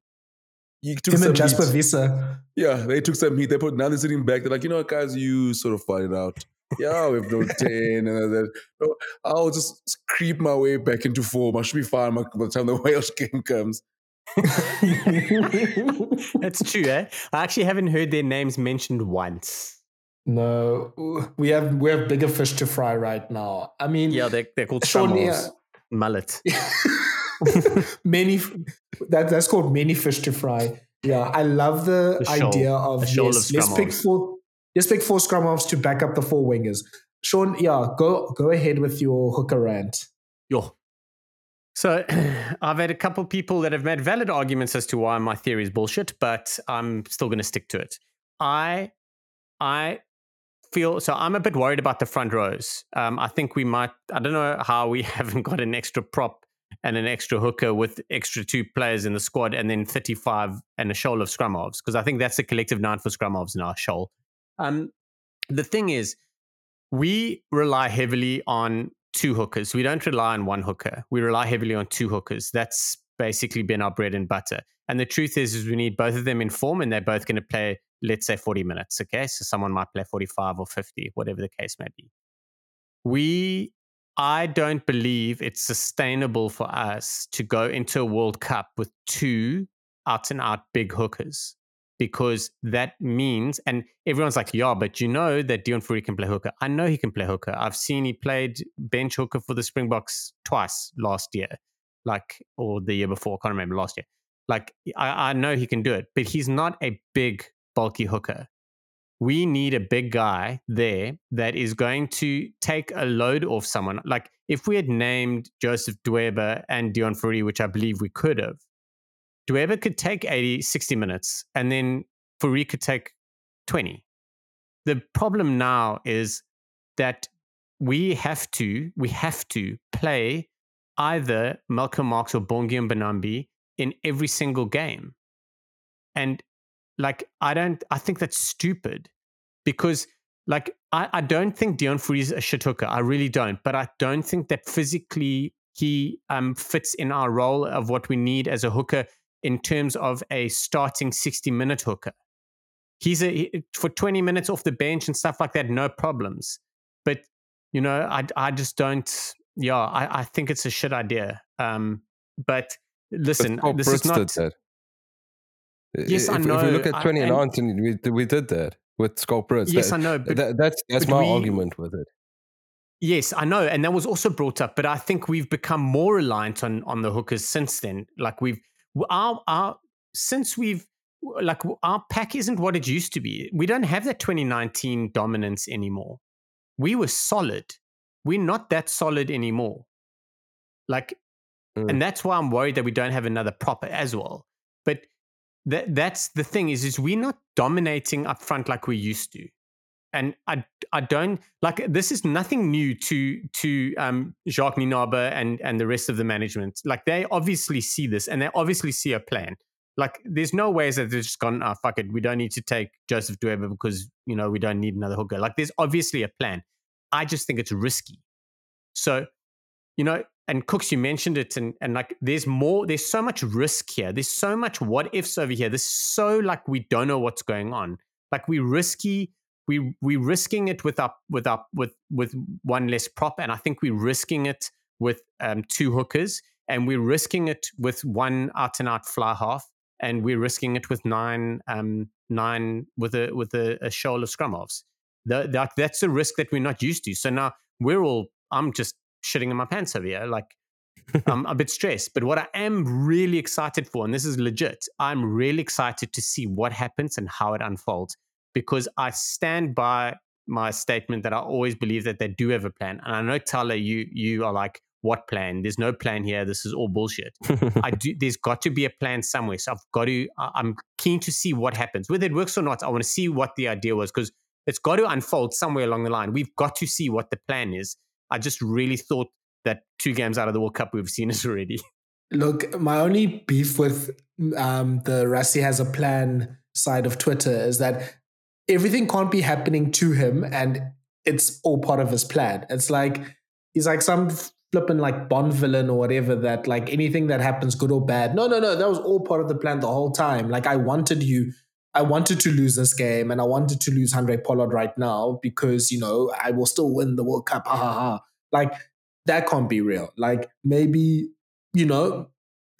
He took Him some and Jasper heat. Wiese. Yeah, they took some heat. They put now they're sitting back. They're like, you know what, guys, you sort of fight it out. Yeah, we have no ten, and that. I'll just creep my way back into form. I should be fine by the time the Wales game comes. That's true, eh? I actually haven't heard their names mentioned once. no, we have we have bigger fish to fry right now. I mean, Yeah, they're, they're called Sean, Shamas. Mullet. many that that's called many fish to fry. Yeah, I love the, The shoal. idea of shoal yes, of let's pick four let's pick four scrum halves to back up the four wingers. Shaun, yeah, go go ahead with your hooker rant. Yo. So I've had a couple people that have made valid arguments as to why my theory is bullshit, but I'm still going to stick to it. I, I feel so. I'm a bit worried about the front rows. Um, I think we might. I don't know how we haven't got an extra prop and an extra hooker with extra two players in the squad, and then 35 and a shoal of scrum halves, because I think that's the collective nine for scrum halves in our shoal. Um, the thing is, we rely heavily on two hookers. We don't rely on one hooker. We rely heavily on two hookers. That's basically been our bread and butter. And the truth is, is we need both of them in form, and they're both going to play, let's say, 40 minutes. Okay, so someone might play 45 or 50, whatever the case may be. We, I don't believe it's sustainable for us to go into a World Cup with two out and out big hookers because that means, and everyone's like, yeah, but you know that Deon Fourie can play hooker. I know he can play hooker. I've seen he played bench hooker for the Springboks twice last year, like, or the year before. I can't remember last year. Like, I, I know he can do it, but he's not a big, bulky hooker. We need a big guy there that is going to take a load off someone. Like, if we had named Joseph Dweba and Deon Fourie, which I believe we could have, Dweba could take 80, 60 minutes, and then Fourie could take 20. The problem now is that we have to, we have to play either Malcolm Marx or Bongi Mbonambi in every single game. And like, I don't, I think that's stupid because like, I, I don't think Deon Fourie's a shit hooker. I really don't. But I don't think that physically he um, fits in our role of what we need as a hooker in terms of a starting 60 minute hooker. He's a he- for 20 minutes off the bench and stuff like that, no problems. But you know, I I just don't. Yeah, I, I think it's a shit idea. Um, but listen, But this Brits is not. did that. Yes, if, I know. If we look at I- 2019, we, we did that with Schalk Brits. Yes, that, I know, but that, that's that's but my we- argument with it. Yes, I know, and that was also brought up. But I think we've become more reliant on on the hookers since then. Like we've our our since we've like our pack isn't what it used to be. We don't have that 2019 dominance anymore. We were solid. We're not that solid anymore. Like, Mm. and that's why I'm worried that we don't have another proper as well. But that that's the thing is is we're not dominating up front like we used to and I I don't like this is nothing new to to um, Jacques Nienaber and and the rest of the management. Like they obviously see this and they obviously see a plan. Like there's no ways that they've just gone, oh fuck it, we don't need to take Joseph Dweber because you know we don't need another hooker. Like there's obviously a plan. I just think it's risky. So, you know, and Kooks, you mentioned it, and and like there's more, there's so much risk here. There's so much what ifs over here. There's so like we don't know what's going on Like we risky, we we risking it with up with up with with one less prop, and I think we're risking it with um, two hookers, and we're risking it with one out and out fly half, and we're risking it with nine um, nine with a with a, a shoal of scrum halves. The, that, that's a risk that we're not used to. So now we're all. I'm just shitting in my pants over here. Like I'm a bit stressed. But what I am really excited for, and this is legit, I'm really excited to see what happens and how it unfolds because I stand by my statement that I always believe that they do have a plan. And I know Tyler, you you are like, what plan? There's no plan here. This is all bullshit. I do. There's got to be a plan somewhere. So I've got to. I'm keen to see what happens, whether it works or not. I want to see what the idea was because it's got to unfold somewhere along the line. We've got to see what the plan is. I just really thought that two games out of the World Cup we've seen it already. Look, my only beef with um, the Rassie has a plan side of Twitter is that everything can't be happening to him and it's all part of his plan. It's like he's like some flipping like Bond villain or whatever that like anything that happens, good or bad. No, no, no, that was all part of the plan the whole time. Like I wanted you I wanted to lose this game and I wanted to lose Handré Pollard right now because, you know, I will still win the World Cup. Ha ha ha. Like, that can't be real. Like, maybe, you know,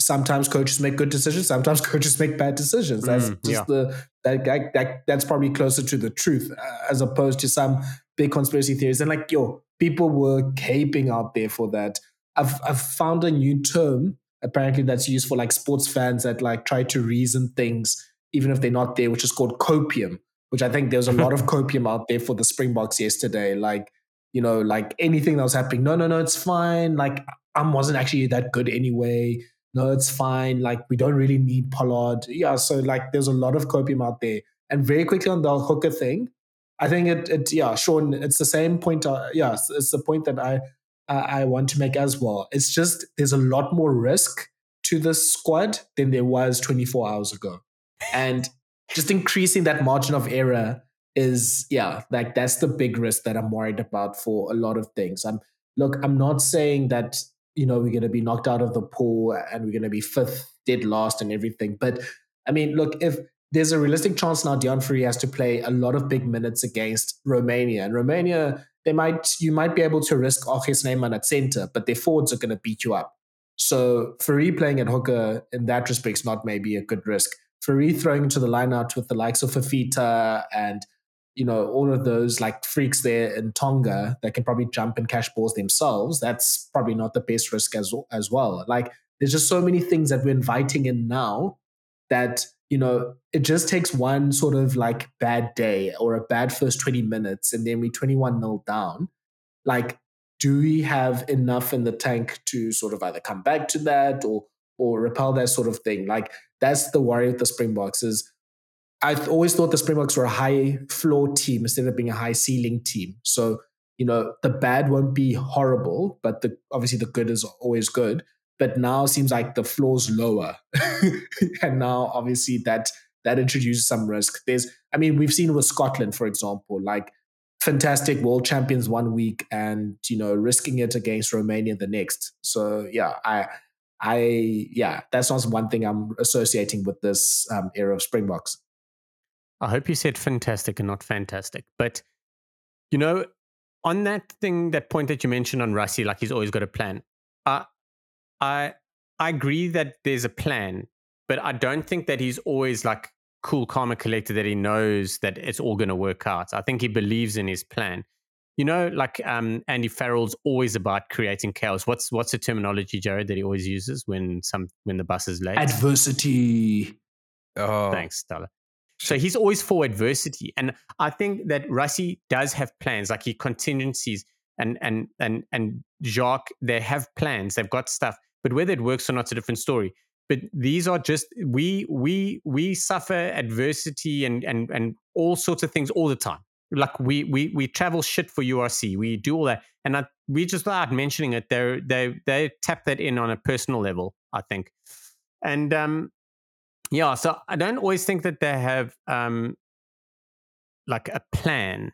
sometimes coaches make good decisions, sometimes coaches make bad decisions. That's mm, just yeah. the, that, that, that, that's probably closer to the truth uh, as opposed to some big conspiracy theories. And like, yo, people were caping out there for that. I've, I've found a new term apparently that's used for like sports fans that like try to reason things even if they're not there, which is called copium, which I think there's a lot of copium out there for the Springboks yesterday. Like, you know, like anything that was happening, no, no, no, it's fine. Like, I wasn't actually that good anyway. No, it's fine. Like, we don't really need Pollard. Yeah, so like there's a lot of copium out there. And very quickly on the hooker thing, I think it, it yeah, Shaun, it's the same point. Uh, yeah, it's, it's the point that I uh, I want to make as well. It's just there's a lot more risk to this squad than there was 24 hours ago and just increasing that margin of error is yeah like that's the big risk that i'm worried about for a lot of things i'm look i'm not saying that you know we're going to be knocked out of the pool and we're going to be fifth dead last and everything but i mean look if there's a realistic chance now Deon Fourie has to play a lot of big minutes against Romania. And Romania, they might you might be able to risk RG Snyman at center, but their forwards are going to beat you up. So Fourie playing at hooker in that respect is not maybe a good risk. Fourie throwing into the lineout with the likes of Fifita and you know all of those like freaks there in Tonga that can probably jump and catch balls themselves. That's probably not the best risk as as well. Like there's just so many things that we're inviting in now that you know it just takes one sort of like bad day or a bad first 20 minutes and then we 21 nil down. Like do we have enough in the tank to sort of either come back to that or or repel that sort of thing? Like that's the worry with the Springboks is I've always thought the Springboks were a high floor team instead of being a high ceiling team. So, you know, the bad won't be horrible, but the obviously the good is always good. But now it seems like the floor's lower. and now obviously that that introduces some risk. There's I mean, we've seen with Scotland, for example, like fantastic world champions one week and you know risking it against Romania the next. So yeah, I I yeah, that's not one thing I'm associating with this um, era of Springboks. I hope you said fantastic and not fantastic. But you know, on that thing, that point that you mentioned on Rassie, like he's always got a plan. Uh, I I agree that there's a plan, but I don't think that he's always like cool, calm, and collected. That he knows that it's all going to work out. I think he believes in his plan you know, like um, Andy Farrell's always about creating chaos. What's what's the terminology, Jared, that he always uses when some when the bus is late? Adversity. Oh, thanks, Tyler. So he's always for adversity, and I think that Rassie does have plans, like he contingencies, and and and and Jacques, they have plans, they've got stuff, but whether it works or not, is a different story. But these are just we we we suffer adversity and and and all sorts of things all the time like we we we travel shit for URC. We do all that, and I, we just without mentioning it, they they they tap that in on a personal level. I think, and um, yeah. So I don't always think that they have um, like a plan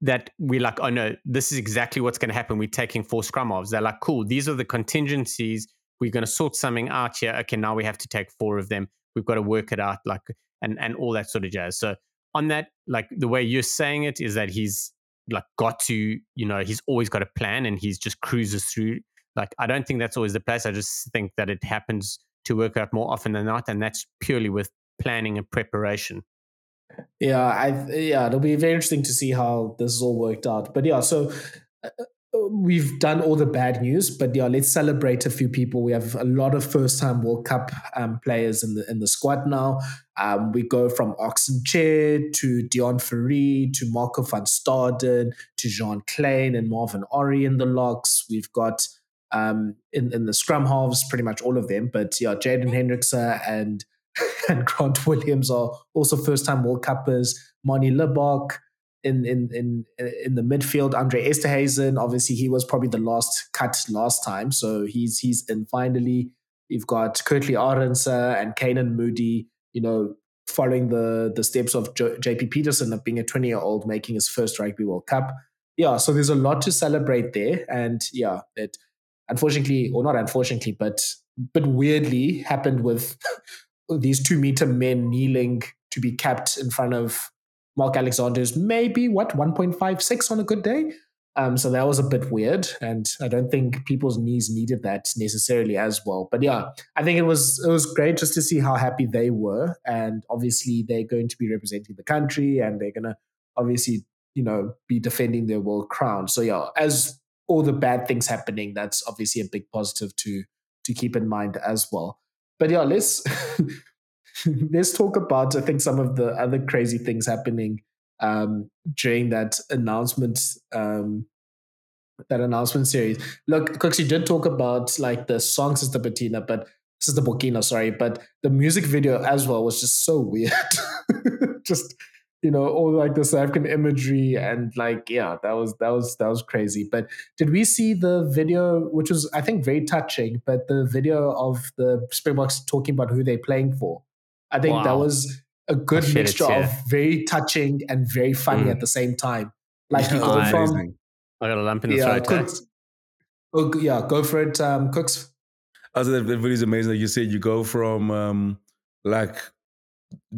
that we're like. Oh no, this is exactly what's going to happen. We're taking four scrum offs. They're like, cool. These are the contingencies. We're going to sort something out here. Okay, now we have to take four of them. We've got to work it out, like and and all that sort of jazz. So on that, like the way you're saying it is that he's like got to, you know, he's always got a plan and he's just cruises through. Like I don't think that's always the place. I just think that it happens to work out more often than not, and that's purely with planning and preparation. Yeah, I yeah, it'll be very interesting to see how this is all worked out. But yeah, so uh, uh, we've done all the bad news, but yeah, let's celebrate a few people. We have a lot of first-time World Cup um, players in the in the squad now. Um, we go from Ox Nché to Deon Fourie to Marco van Staden to Jean Kleyn and Marvin Orie in the locks. We've got um, in in the scrum halves, pretty much all of them. But yeah, Jaden Hendrikse and and Grant Williams are also first time World Cuppers. Manie Libbok in in in in the midfield. Andre Esterhuizen, obviously he was probably the last cut last time, so he's he's in finally. You've got Kurt-Lee Arendse and Canan Moodie. you know, following the the steps of JP Pietersen of being a 20 year old making his first Rugby World Cup. Yeah, so there's a lot to celebrate there, and yeah, it unfortunately, or not unfortunately, but but weirdly happened with these two meter men kneeling to be kept in front of Mark Alexander's maybe what 1.56 on a good day. Um, so that was a bit weird, and I don't think people's knees needed that necessarily as well. But yeah, I think it was it was great just to see how happy they were, and obviously they're going to be representing the country, and they're gonna obviously you know be defending their world crown. So yeah, as all the bad things happening, that's obviously a big positive to to keep in mind as well. But yeah, let's let's talk about I think some of the other crazy things happening um, during that announcement um, that announcement series. Look, Kooks, you did talk about like the song Sister Bettina, but Sister Burkina, sorry, but the music video as well was just so weird. just you know all like the South African imagery and like yeah that was that was that was crazy. But did we see the video which was i think very touching but the video of the springboks talking about who they're playing for? I think wow. that was a good mixture of very touching and very funny mm. at the same time. Like yeah, you go from i got a lump in the yeah, throat oh, yeah go for it um Kooks. I that video is amazing. Like you said, you go from um, like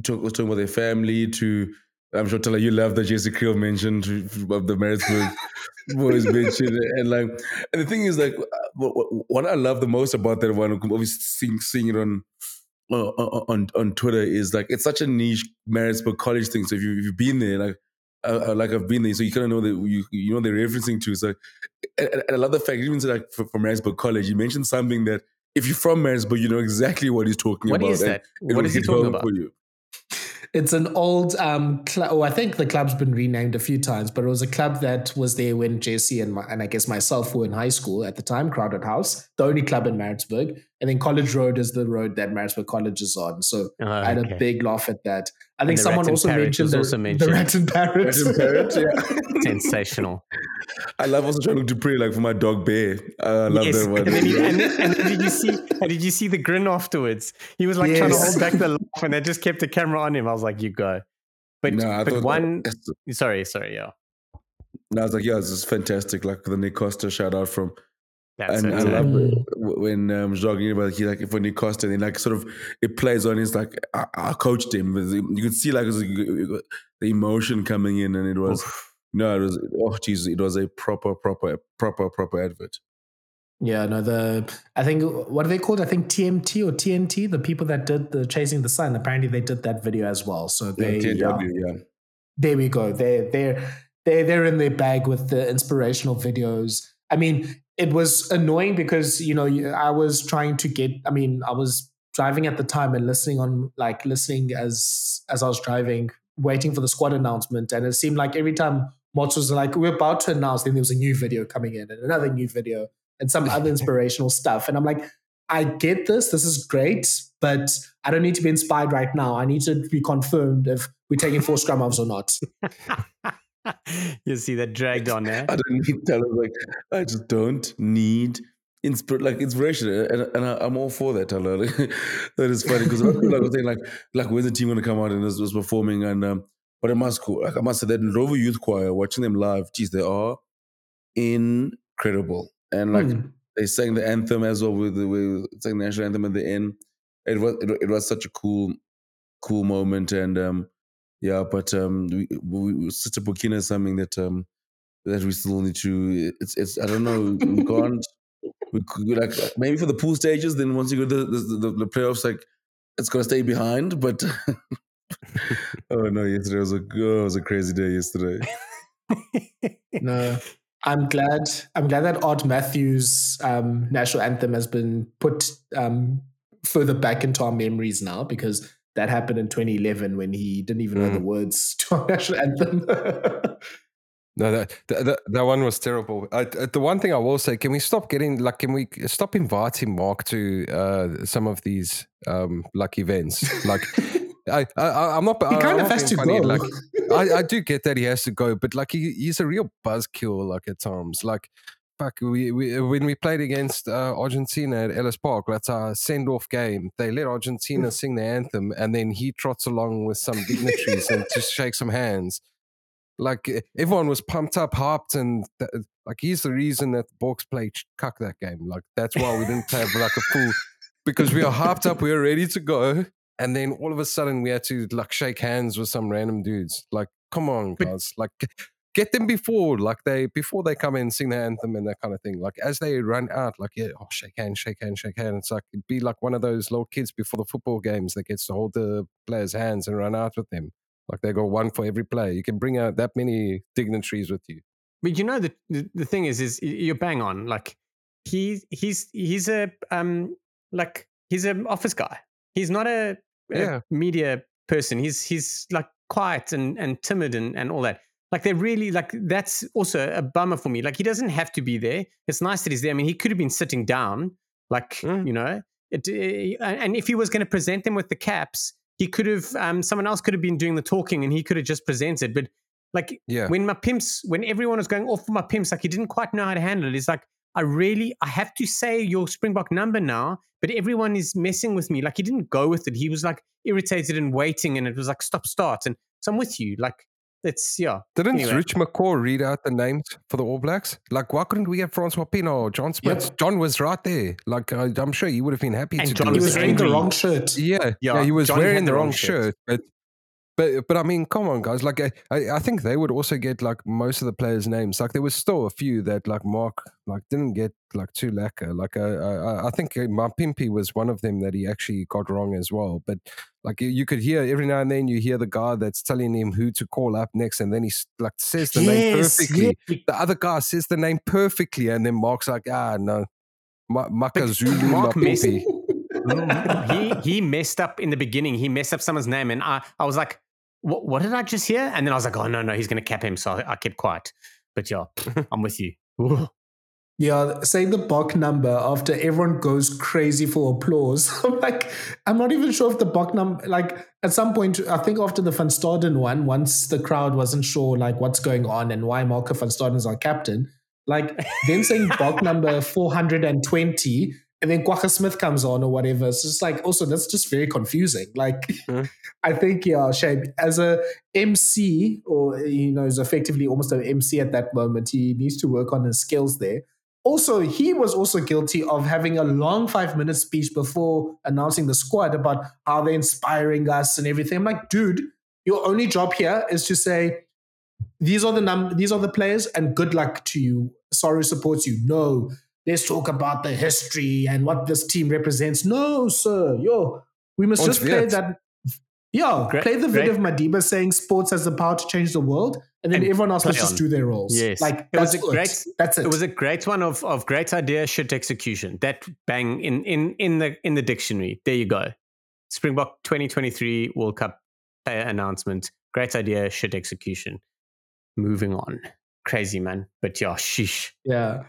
talking about their family to I'm sure Tyler, you love that Jesse Kriel mentioned of the Maritzburg boys mentioned. And like, and the thing is, like, uh, what I love the most about that one, obviously seeing, seeing it on, uh, uh, on on Twitter, is like it's such a niche Maritzburg college thing. So if, you, have been there, like, uh, like I've been there, so you kind of know that you you know they're referencing to. So, and, and I love the fact, even like for Maritzburg College, you mentioned something that if you're from Maritzburg, you know exactly what he's talking what about. What is that? What is he talking about? For you. It's an old um club. Oh, I think the club's been renamed a few times, but it was a club that was there when Jesse and my, and I guess myself were in high school at the time. Crowded House, the only club in Maritzburg, and then College Road is the road that Maritzburg College is on. So oh, I had okay. a big laugh at that. I think someone also mentioned, the, also mentioned the rat and parrot. Rat and parrot yeah. Sensational. I love also trying to do pretty like for my dog Bear. I love yes. that one. And then, he, and, then, and then, did you see? Did you see the grin afterwards? He was like yes. trying to hold back the laugh, and they just kept the camera on him. I was like, "You go." But no, but one. That, sorry, sorry, yeah. No, I was like, yeah, this is fantastic. Like the Nick Costa shout out from that's and I love mm. when um, jogging about he like for Nick Costa and like sort of it plays on his like I, I coached him. You could see like the emotion coming in, and it was Oof. no, it was oh Jesus, it was a proper, proper, proper, proper advert. Yeah, no, the I think what are they called? I think TMT or TNT, the people that did the Chasing the Sun. Apparently, they did that video as well. So they, yeah, TW, yeah. there we go. They they're they they're in their bag with the inspirational videos. I mean, it was annoying because you know I was trying to get. I mean, I was driving at the time and listening on like listening as as I was driving, waiting for the squad announcement, and it seemed like every time Mots was like, "We're about to announce," then there was a new video coming in and another new video and some other inspirational stuff, and I'm like. I get this. This is great, but I don't need to be inspired right now. I need to be confirmed if we're taking four scrum halves or not. you see that dragged on there. I don't need tell like I just don't need inspir- like inspiration, and, and I, am all for that. Tyler. that is funny because like I was saying like like when's the team going to come out and was, was performing and um, but it must cool. Like I must say that Rover Youth Choir watching them live, geez, they are incredible and like. Mm. They sang the anthem as well with the with sang the national anthem at the end. It was it, it was such a cool, cool moment, and um, yeah, but um, we, we, Sister Burkina is something that um that we still need to. It's it's I don't know. We can't. We could like maybe for the pool stages. Then once you go to the the, the, the playoffs, like it's gonna stay behind. But oh no, yesterday was a oh, it was a crazy day yesterday. no, I'm glad. I'm glad that Ard Matthews' um, national anthem has been put um, further back into our memories now because that happened in 2011 when he didn't even mm. know the mm. words to our national anthem. No, that, that that one was terrible. I, the one thing I will say, can we stop getting like, can we stop inviting Mark to uh, some of these um, like events? Like, I, I am not. He kind of has to funny. go. Like, I, I do get that he has to go, but like he, he's a real buzzkill. Like at times, like fuck, we, we when we played against uh, Argentina at Ellis Park, that's our send off game. They let Argentina sing the anthem, and then he trots along with some dignitaries and just shakes some hands. Like everyone was pumped up, harped, and th- like he's the reason that the Boks played cuck that game. Like that's why we didn't have like a full because we are harped up, we are ready to go, and then all of a sudden we had to like shake hands with some random dudes. Like, come on, guys! Like get them before, like they before they come in, sing the anthem and that kind of thing. Like as they run out, like yeah, oh shake hands, shake hands, shake hands. It's like be like one of those little kids before the football games that gets to hold the players' hands and run out with them. Like they go one for every player. You can bring out that many dignitaries with you. But you know the the, the thing is, is you're bang on. Like he he's he's a um like he's an office guy. He's not a, a yeah. media person. He's he's like quiet and and timid and and all that. Like they really like that's also a bummer for me. Like he doesn't have to be there. It's nice that he's there. I mean, he could have been sitting down, like mm. you know. It, eh, and if he was going to present them with the caps, he could have um, someone else could have been doing the talking, and he could have just presented. But like yeah. when Mapimps, when everyone was going off for Mapimps, like he didn't quite know how to handle it. It's like I really, I have to say your Springbok number now, but everyone is messing with me. Like he didn't go with it. He was like irritated and waiting, and it was like stop, start. And so I'm with you. Like it's yeah. Didn't anyway. Rich McCaw read out the names for the All Blacks? Like, why couldn't we have Francois Pienaar, John Smit? Yep. John was right there. Like, I, am sure he would have been happy and to. John do was wearing the wrong shirt. Yeah, yeah, yeah he was John wearing the, wrong, wrong shirt. shirt. But but but I mean, come on, guys. Like I, I think they would also get like most of the players' names. Like there was still a few that like Mark like didn't get like too lacquer. Like I I, I think my Pimpy was one of them that he actually got wrong as well. But like you could hear every now and then you hear the guy that's telling him who to call up next, and then he like says the yes, name perfectly. Yeah. The other guy says the name perfectly, and then Mark's like, ah no, Makazulu Mark Pimpy. he he messed up in the beginning. He messed up someone's name, and I I was like, what, what did I just hear? And then I was like, oh no no, he's going to cap him. So I, I kept quiet. But yeah, I'm with you. Yeah, say the Bok number after everyone goes crazy for applause. I'm like, I'm not even sure if the Bok number, like at some point, I think after the Van Staden one, once the crowd wasn't sure like what's going on and why Marco Van Staden is our captain, like then saying Bok number 420 and then Kwagga Smith comes on or whatever. It's just like also that's just very confusing. Like mm. I think yeah, Shane as a MC or you know is effectively almost an MC at that moment. He needs to work on his skills there. Also, he was also guilty of having a long five minute speech before announcing the squad about how they're inspiring us and everything. I'm like, dude, your only job here is to say these are the num these are the players and good luck to you. Sorry supports you. No, let's talk about the history and what this team represents. No, sir, yo, we must oh, just play that. Yeah, great, play the vid of Madiba saying sports has the power to change the world, and then and everyone else must just do their roles. Yes, like it was a great. That's it. It was a great one of of great idea, shit execution. That bang in in in the in the dictionary. There you go. Springbok 2023 World Cup player announcement. Great idea, shit execution. Moving on. Crazy man, but yeah, sheesh. Yeah.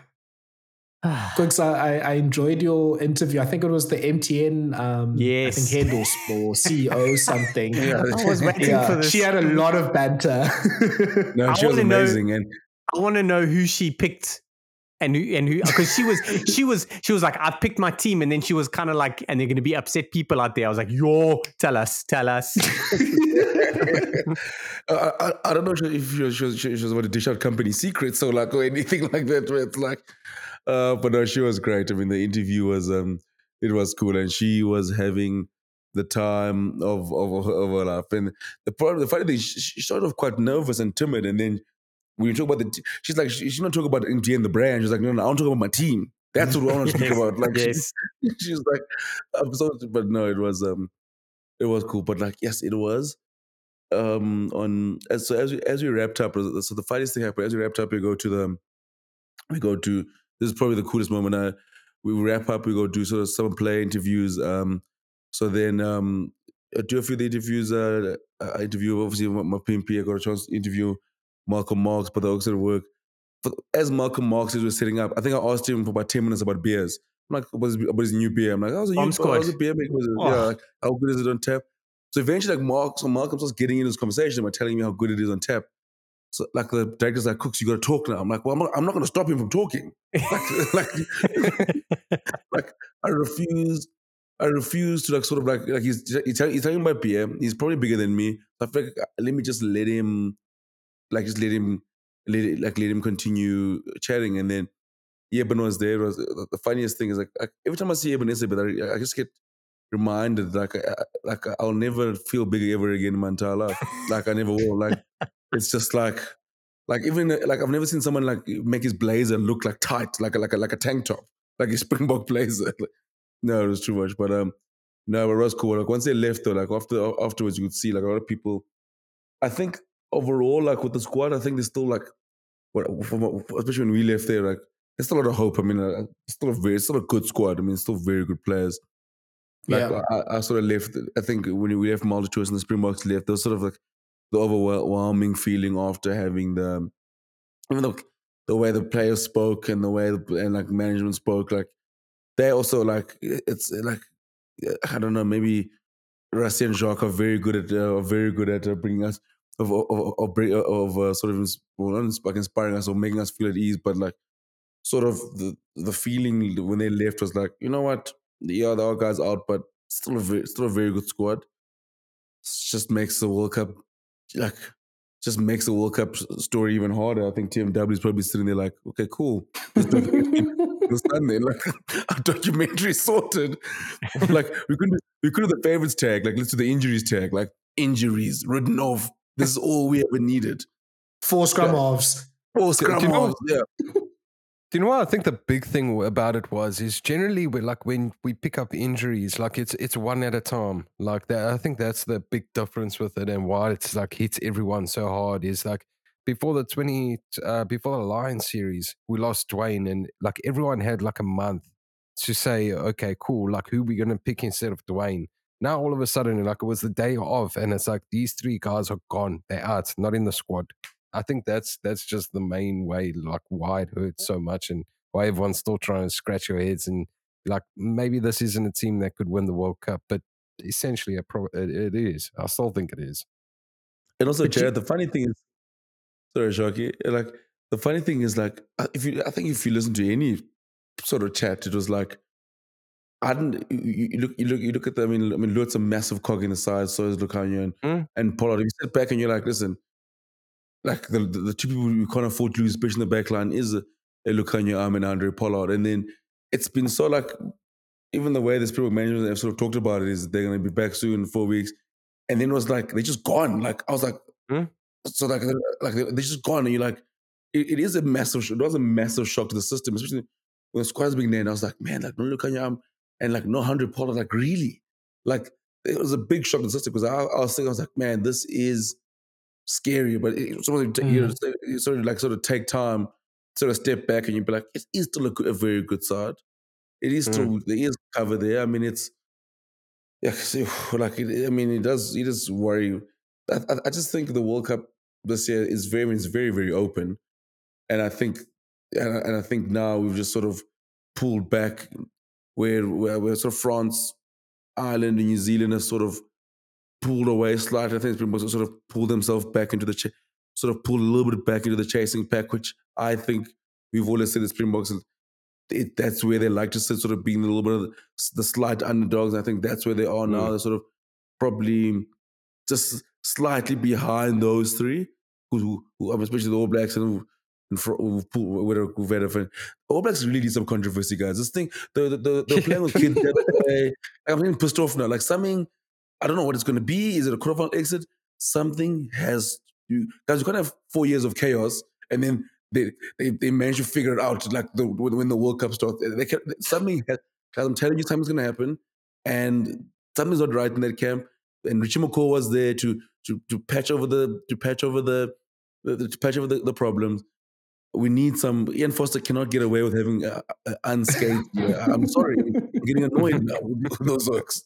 Kooks, I, I enjoyed your interview. I think it was the MTN, um, yes. I think handle or CEO something. yeah. I was waiting yeah. for this. She had a lot of banter. no, I she was amazing. Know, and I want to know who she picked and who and who because she was she was she was like I've picked my team and then she was kind of like and they're going to be upset people out there. I was like, yo, tell us, tell us. uh, I, I, don't know if she was, she was, she was about to dish out company secrets or like or anything like that. Where it's like uh, but no, she was great. I mean, the interview was um, it was cool, and she was having the time of of, of, her life. And the problem, the funny thing, she, she started off quite nervous and timid, and then when you talk about the, t- she's like, she, she's not talking about MTN the brand. She's like, no, no, I want to talk about my team. That's what I want to speak Yes, about. Like, yes. she, she's like, I'm so, but no, it was um, it was cool. But like, yes, it was. Um, on as so as we as we wrapped up, so the funniest thing happened as we wrapped up. We go to the, we go to this is probably the coolest moment. I we wrap up. We go do sort of some play interviews. Um, so then um, I do a few of the interviews. Uh, I interview obviously my, my PMP. I got a chance to interview Malcolm Marx, but the Oxford work. But as Malcolm Marx was setting up, I think I asked him for about 10 minutes about beers. I'm like, about his, about his new beer. I'm like, how's a new Squad. how's a beer? make? Was it, Oh. Yeah, like, how good is it on tap? So eventually, like Mark, so Malcolm starts getting into this conversation by telling me how good it is on tap. So like the director's like, Kooks, you got to talk now. I'm like, well, I'm not, I'm not going to stop him from talking. Like, like, like I refuse. I refuse to like sort of like like he's he's, tell, he's talking about beer. He's probably bigger than me. So I feel like uh, let me just let him, like just let him, let it, like let him continue chatting, and then Eben was there. Was the the funniest thing is like, like every time I see Eben but I, I just get reminded like I, like I'll never feel bigger ever again in my entire life. like I never will. Like it's just like like even like I've never seen someone like make his blazer look like tight, like a, like a, like a tank top, like a Springbok blazer. no, it was too much. But um, no, but it was cool. Like once they left though, like after afterwards, you could see like a lot of people. I think overall, like with the squad, I think there's still like, what, especially when we left there, like there's still a lot of hope. I mean, uh, it's still a very, it's still a good squad. I mean, it's still very good players. Like Yeah. I, I sort of left. I think when we left Multitudes and the Springboks left, there was sort of like the overwhelming feeling after having the, even though the way the players spoke and the way the, and like management spoke, like they also like it's like I don't know maybe Rassie and Jacques are very good at uh, very good at uh, bringing us of of of, of, of uh, sort of well, inspiring us or making us feel at ease, but like sort of the the feeling when they left was like you know what yeah the other guys out, but still a very, still a very good squad. Just makes the World Cup like just makes the World Cup story even harder. I think TMW is probably sitting there like, okay, cool. Let's do it. This Sunday, like our documentary sorted. like we couldn't we could do the favorites tag, like let's do the injuries tag, like injuries written off. This is all we ever needed. Four scrum halves. Four scrum you know- halves, yeah. Do you know what I think the big thing about it was is generally we like when we pick up injuries, like it's it's one at a time. Like that, I think that's the big difference with it, and why it's like hits everyone so hard is like before the twenty uh, before the Lions series, we lost Dwayne, and like everyone had like a month to say, okay, cool, like who we gonna pick instead of Dwayne. Now all of a sudden, like it was the day off, and it's like these three guys are gone, they're out, not in the squad. I think that's that's just the main way, like why it hurts so much, and why everyone's still trying to scratch your heads and like maybe this isn't a team that could win the World Cup, but essentially, a pro- it, it is. I still think it is. And also, But you- the funny thing is, sorry, Shocky, like the funny thing is, like uh, if you, I think if you listen to any sort of chat, it was like, I didn't. You, you you look, you look, you look at them. I mean, I mean, Luat's a massive cog in the side. So is Lukhanyo and Mm. and Pollard. If you sit back and you're like, listen, like the the, the two people you can't afford to lose, especially in the back line, is a Lukhanyo Am and Handré Pollard. And then it's been so like, even the way this people management have sort of talked about it is they're going to be back soon in four weeks, and then it was like they're just gone. Like I was like, Mm. so like they're- like they- they're just gone, and you're like, it, it is a massive. It was a massive shock to the system, especially when the squad's being there. And I was like, man, like no Lukhanyo Am and like no Handré Pollard, like really, like it was a big shock to the system because I, I was thinking, I was like, man, this is scary, but it sort of, you, know, mm. you sort of like sort of take time, sort of step back, and you'd be like, it is still a, good, a very good side. It is still mm. there is cover there. I mean, it's yeah, like it, I mean, it does it does worry. I, I, I just think the World Cup this year is very is very very open, and I think and I, and I think now we've just sort of pulled back where where, where sort of France, Ireland, and New Zealand have sort of pulled away slightly. I think it's sort of pulled themselves back into the ch- sort of pulled a little bit back into the chasing pack, which I think we've always said the Springboks. It, that's where they like to sit, sort of being a little bit of the, the slight underdogs. I think that's where they are now. Mm. They're sort of probably just slightly behind those three, who, who, who especially the All Blacks and friend. All Blacks really need some controversy, guys. This thing, the the, the they're playing with kids the. I'm getting pissed off now. Like something I don't know what it's going to be. Is it a quarterfinal exit? Something has you guys. You can't have four years of chaos and then they they, they manage to figure it out like the when the World Cup starts. They can, something. Has, I'm telling you, something's going to happen, and something's not right in that camp. And Richie McCaw was there to to to patch over the to patch over the, the to patch over the, the problems we need some. Ian Foster cannot get away with having uh, unscathed. I'm sorry, I'm getting annoyed now with those looks.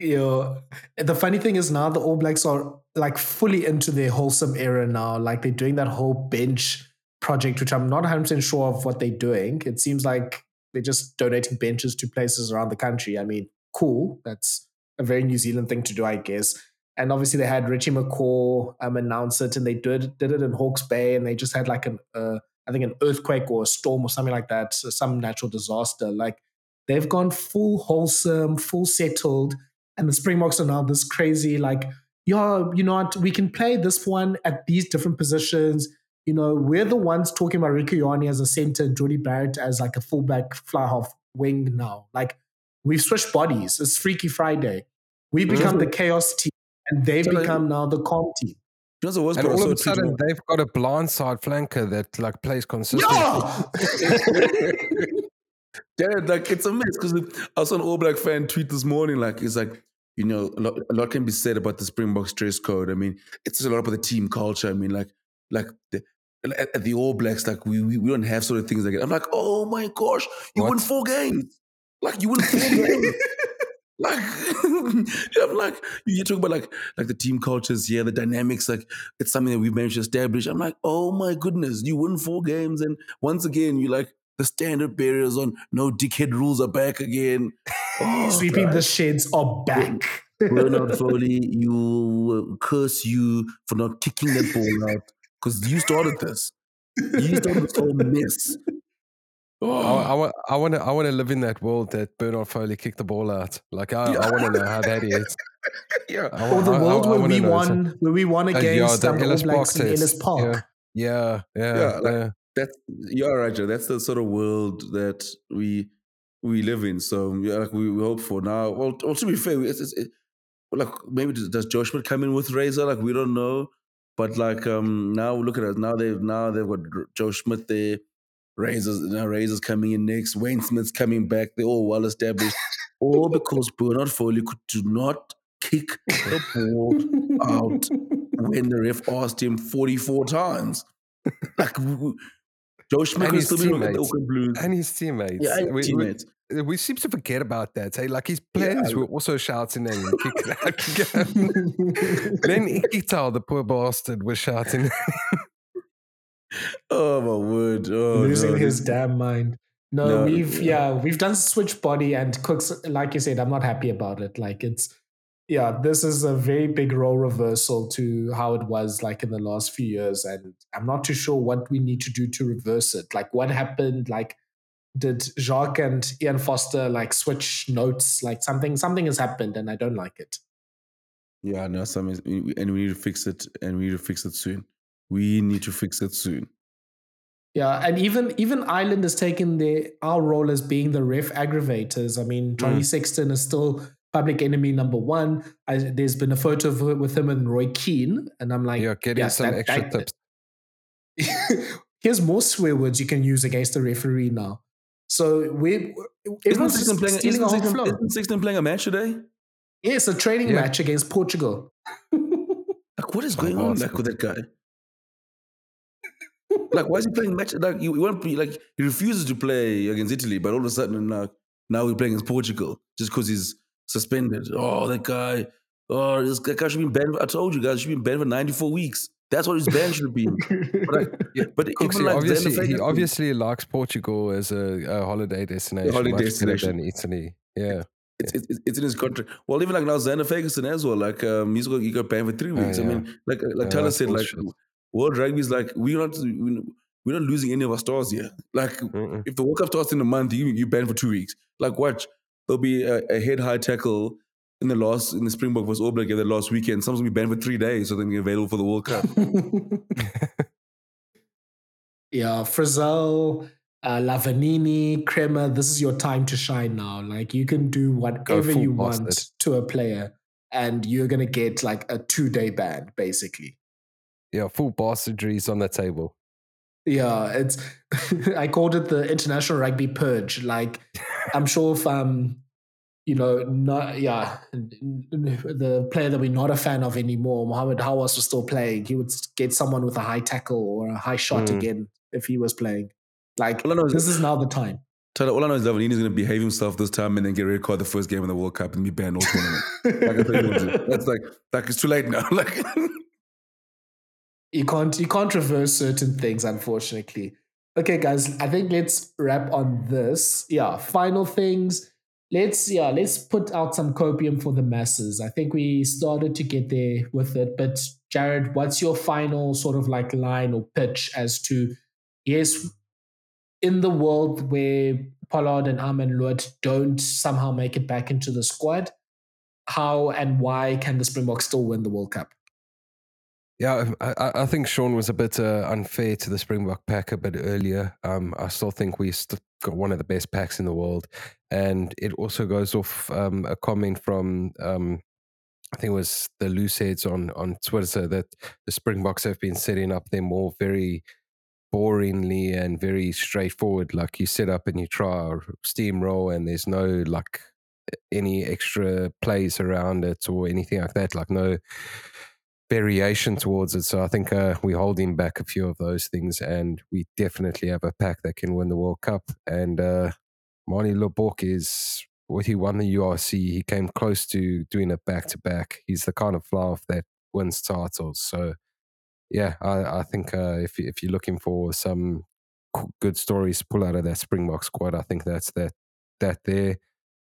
You know, the funny thing is now the All Blacks are like fully into their wholesome era now. Like they're doing that whole bench project, which I'm not 100% sure of what they're doing. It seems like they're just donating benches to places around the country. I mean, cool. That's a very New Zealand thing to do, I guess and obviously they had Richie McCaw um, announce it, and they did did it in Hawke's Bay, and they just had like an uh, I think an earthquake or a storm or something like that, so some natural disaster. Like they've gone full wholesome, full settled, and the Springboks are now this crazy like, yeah, you know what, we can play this one at these different positions. You know, we're the ones talking about Rieko Ioane as a center and Jordie Barrett as like a fullback fly half wing now. Like we've switched bodies. It's Freaky Friday. We've become the chaos team and they've so become now the calm team. You know, and all of a sudden, they've got a blindside flanker that like plays consistently. Yeah, like it's a mess because I saw an All Black fan tweet this morning. Like, it's like you know, a lot, a lot can be said about the Springboks dress code. I mean, it's a lot about the team culture. I mean, like, like the, at, the All Blacks, like we, we, we don't have sort of things like that. I'm like, oh my gosh, you what? won four games. Like you win four games. Like, I'm like, you talk about like like the team cultures, yeah, the dynamics, like it's something that we've managed to establish. I'm like, oh my goodness, you win four games, and once again, you like the standard barriers on no dickhead rules are back again. Oh, Sweeping God. the sheds are back. Bernard Foley, you uh, curse you for not kicking that ball out because you started this. You started this whole mess. Oh. I, want, I want to, I want to live in that world that Bernard Foley kicked the ball out. Like I, yeah. I want to know how that is. yeah, want, or the world I, I, where we won, where we won against uh, yeah, the All Blacks in Ellis Park. Yeah, yeah, yeah. Like, yeah. That's you're right, Joe. That's the sort of world that we we live in. So like we, we hope for now. Well, well to be fair, it's, it's, it, like maybe does Schmidt come in with Razor? Like we don't know. But like um now look at it. Now they've now they've got Joe Schmidt there Razors, know, Razors coming in next, Wayne Smith's coming back. They're all well established. all because Bernard Foley could do not kick the ball out when the ref asked him 44 times. Like Joe Schmidt is still be at the Auckland Blues. And his teammates. Yeah, and we, teammates. We, we, seem to forget about that. Hey, like his players yeah, were also shouting and kicking out. then Ikitau, the poor bastard, was shouting oh my word! Oh, Losing no. his damn mind. No, no, we've yeah, we've done switch body and Kooks. Like you said, I'm not happy about it. Like it's yeah, this is a very big role reversal to how it was like in the last few years, and I'm not too sure what we need to do to reverse it. Like what happened? Like did Jacques and Ian Foster like switch notes? Like something something has happened, and I don't like it. Yeah, no, something, and we need to fix it, and we need to fix it soon. We need to fix it soon. Yeah, and even even Ireland has taken the our role as being the ref aggravators. I mean, Johnny mm. Sexton is still public enemy number one. I, there's been a photo of, with him and Roy Keane, and I'm like, you're getting yes, some that, extra that, tips. Here's more swear words you can use against the referee now. So we isn't Sexton playing, isn't Sexton, isn't Sexton playing a match today? Yes, a training yeah. match against Portugal. like, what is going on like, with that guy? like, why is he playing match? Like, you, you want to like he refuses to play against Italy, but all of a sudden now now he's playing against Portugal just because he's suspended. Oh, that guy. Oh, this guy should be banned. I told you guys, should be banned for ninety four weeks. That's what his ban should be. But, like, yeah, but even like obviously, he obviously likes Portugal as a, a holiday destination. A holiday destination than Italy. Yeah. It's, it's, it's, in his country. Well, even like now, Zander Fagerson as well. Like um, he's got he got banned for three weeks. Uh, yeah. I mean, like like yeah, Tyler said, like World Rugby is like we're not we're not losing any of our stars here. Like Mm-mm. if the World Cup starts in a month, you you ban for two weeks. Like watch, there'll be a, a head high tackle in the last in the Springbok versus All Black the last weekend. Someone's gonna be banned for three days, so then be available for the World Cup. yeah, Frizell. uh, Lavanini, Kremer, this is your time to shine now. Like you can do whatever you bastard. want to a player, and you're gonna get like a two day ban, basically. Yeah, full bastardries on the table. Yeah, it's I called it the international rugby purge. Like I'm sure if um you know not yeah the player that we're not a fan of anymore, Mohamed Haouas was still playing, he would get someone with a high tackle or a high shot mm. again if he was playing. Like is, this is now the time. Tyler, all I know is Lavanini is going to behave himself this time and then get red card the first game in the World Cup and be banned all tournament. like, That's like, like it's too late now. Like you can't you can't reverse certain things, unfortunately. Okay, guys, I think let's wrap on this. Yeah, final things. Let's yeah, let's put out some copium for the masses. I think we started to get there with it, but Jared, what's your final sort of like line or pitch as to yes, in the world where Pollard and Am and Lood don't somehow make it back into the squad, how and why can the Springboks still win the World Cup? Yeah, I, I think Shaun was a bit uh, unfair to the Springbok pack a bit earlier. Um, I still think we st- got one of the best packs in the world, and it also goes off um, a comment from um, I think it was the loose heads on on Twitter that the Springboks have been setting up their more very boringly and very straightforward. Like you set up and you try a steamroll, and there's no like any extra plays around it or anything like that. Like no variation towards it. So I think uh, we're holding back a few of those things, and we definitely have a pack that can win the World Cup. And uh, Libbok is what he won the URC. He came close to doing it back to back. He's the kind of fly that wins titles. So yeah, I, I think uh, if if you're looking for some good stories to pull out of that Springbok squad, I think that's that that there.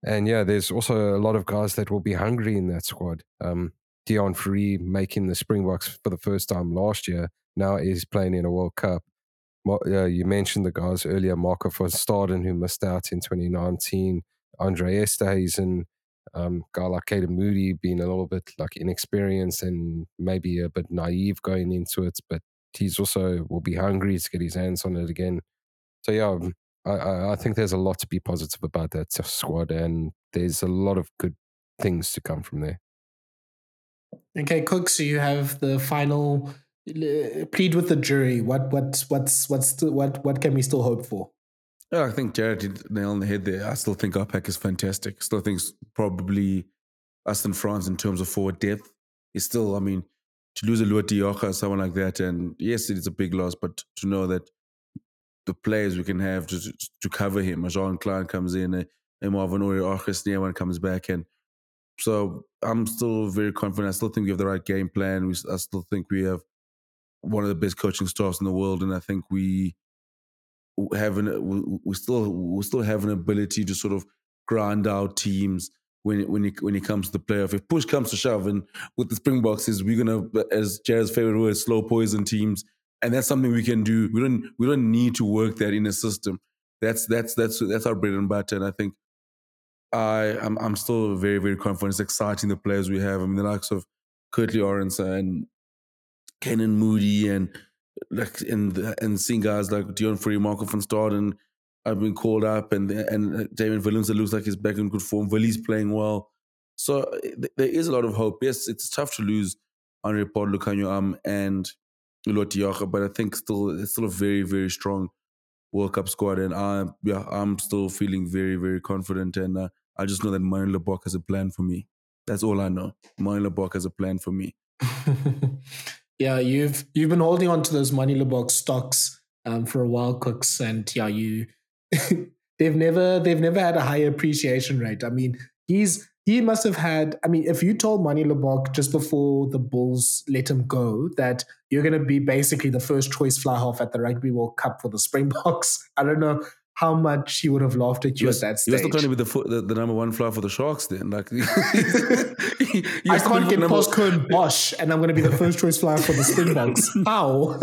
And yeah, there's also a lot of guys that will be hungry in that squad. Um, Deon Fourie making the Springboks for the first time last year. Now he's playing in a World Cup. Uh, you mentioned the guys earlier, Marco van Staden, who missed out in 2019, André Esterhuizen, um, guy like Canan Moodie being a little bit like inexperienced and maybe a bit naive going into it, but he's also will be hungry to get his hands on it again. So yeah, um, I, I think there's a lot to be positive about that squad, and there's a lot of good things to come from there. Okay, Cook. So you have the final plead with the jury. What what what's what's what what can we still hope for? I think Jared did nail on the head there. I still think our pack is fantastic. Still think probably us in France in terms of forward depth is still. I mean, to lose a de or someone like that, and yes, it is a big loss, but to know that the players we can have to to cover him, a Jean Kleyn comes in, uh, a, a Marvin Orie Argus, one comes back, and so I'm still very confident. I still think we have the right game plan. We, I still think we have one of the best coaching staffs in the world, and I think we have an we still we still have an ability to sort of grind out teams when it, when it, when it comes to the playoff. If push comes to shove, and with the Springboks, is we're gonna, as Jared's favorite word, slow poison teams, and that's something we can do. We don't we don't need to work that in a system. That's that's that's that's our bread and butter, and I think I I'm I'm still very very confident. It's exciting the players we have. I mean the likes of Kurt-Lee Arendse and Canan Moodie and like and and seeing guys like Deon Fourie, Marco van Staden have been called up and and Damian Willemse looks like he's back in good form. Willie's playing well. So there is a lot of hope. Yes, it's tough to lose Andre Pod, Lukhanyo um, and de but I think still it's still a very, very strong World Cup squad, and I yeah I'm still feeling very very confident, and uh, I just know that Manie Libbok has a plan for me. That's all I know. Manie Libbok has a plan for me. yeah, you've you've been holding on to those Manie Libbok stocks um, for a while, Kooks, and yeah, you they've never they've never had a higher appreciation rate. I mean, he's he must have had. I mean, if you told Manie Libbok just before the Bulls let him go that you're going to be basically the first choice fly half at the Rugby World Cup for the Springboks, I don't know how much he would have laughed at you, you at that stage. You're still trying to be the, the, the number one fly for the Sharks then. Like, I can't get past Curwin Bosch and I'm going to be the first choice flyer for the Springboks. how?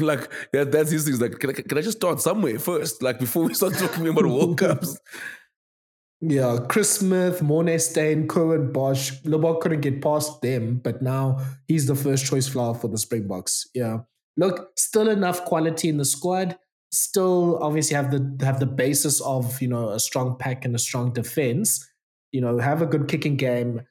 like, yeah, that's his thing. Like, can I, can I just start somewhere first? Like, before we start talking about World Cups. Yeah, Chris Smith, Morné Steyn, Curwin Bosch. Libbok couldn't get past them, but now he's the first choice flower for the Springboks. Yeah. Look, still enough quality in the squad, still obviously have the have the basis of you know a strong pack and a strong defense. You know, have a good kicking game.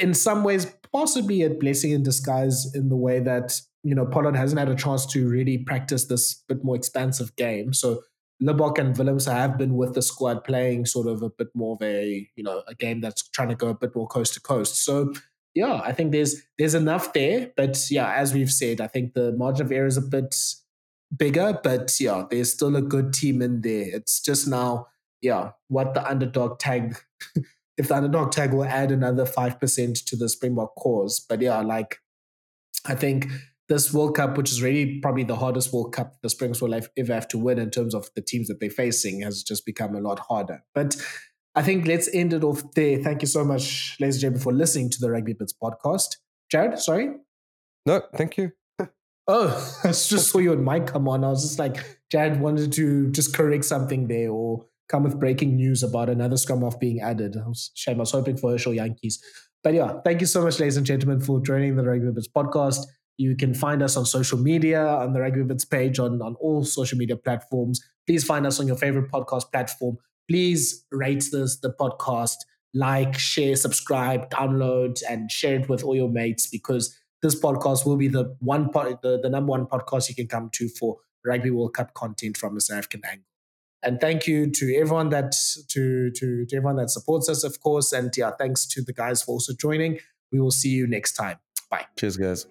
In some ways, possibly a blessing in disguise in the way that you know Pollard hasn't had a chance to really practice this bit more expansive game. So Libbok and Willemse have been with the squad playing sort of a bit more of a you know a game that's trying to go a bit more coast to coast. So yeah, I think there's there's enough there, but yeah, as we've said, I think the margin of error is a bit bigger, but yeah, there's still a good team in there. It's just now, yeah, what the underdog tag. if the underdog tag will add another five percent to the Springbok cause, but yeah, like I think this World Cup, which is really probably the hardest World Cup the Springs will ever have to win in terms of the teams that they're facing, has just become a lot harder. But I think let's end it off there. Thank you so much, ladies and gentlemen, for listening to the Rugby Bits podcast. Jared, sorry? No, thank you. oh, I just saw your mic come on. I was just like, Jared wanted to just correct something there or come with breaking news about another scrumhalf being added. I was, shame. I was hoping for Herschel Jantjies. But yeah, thank you so much, ladies and gentlemen, for joining the Rugby Bits podcast. You can find us on social media, on the Rugby Bits page, on, on all social media platforms. Please find us on your favorite podcast platform. Please rate this, the podcast, like, share, subscribe, download, and share it with all your mates because this podcast will be the one part, the, the number one podcast you can come to for Rugby World Cup content from a South African angle. And thank you to everyone that to to to everyone that supports us, of course. And yeah, thanks to the guys for also joining. We will see you next time. Bye. Cheers, guys.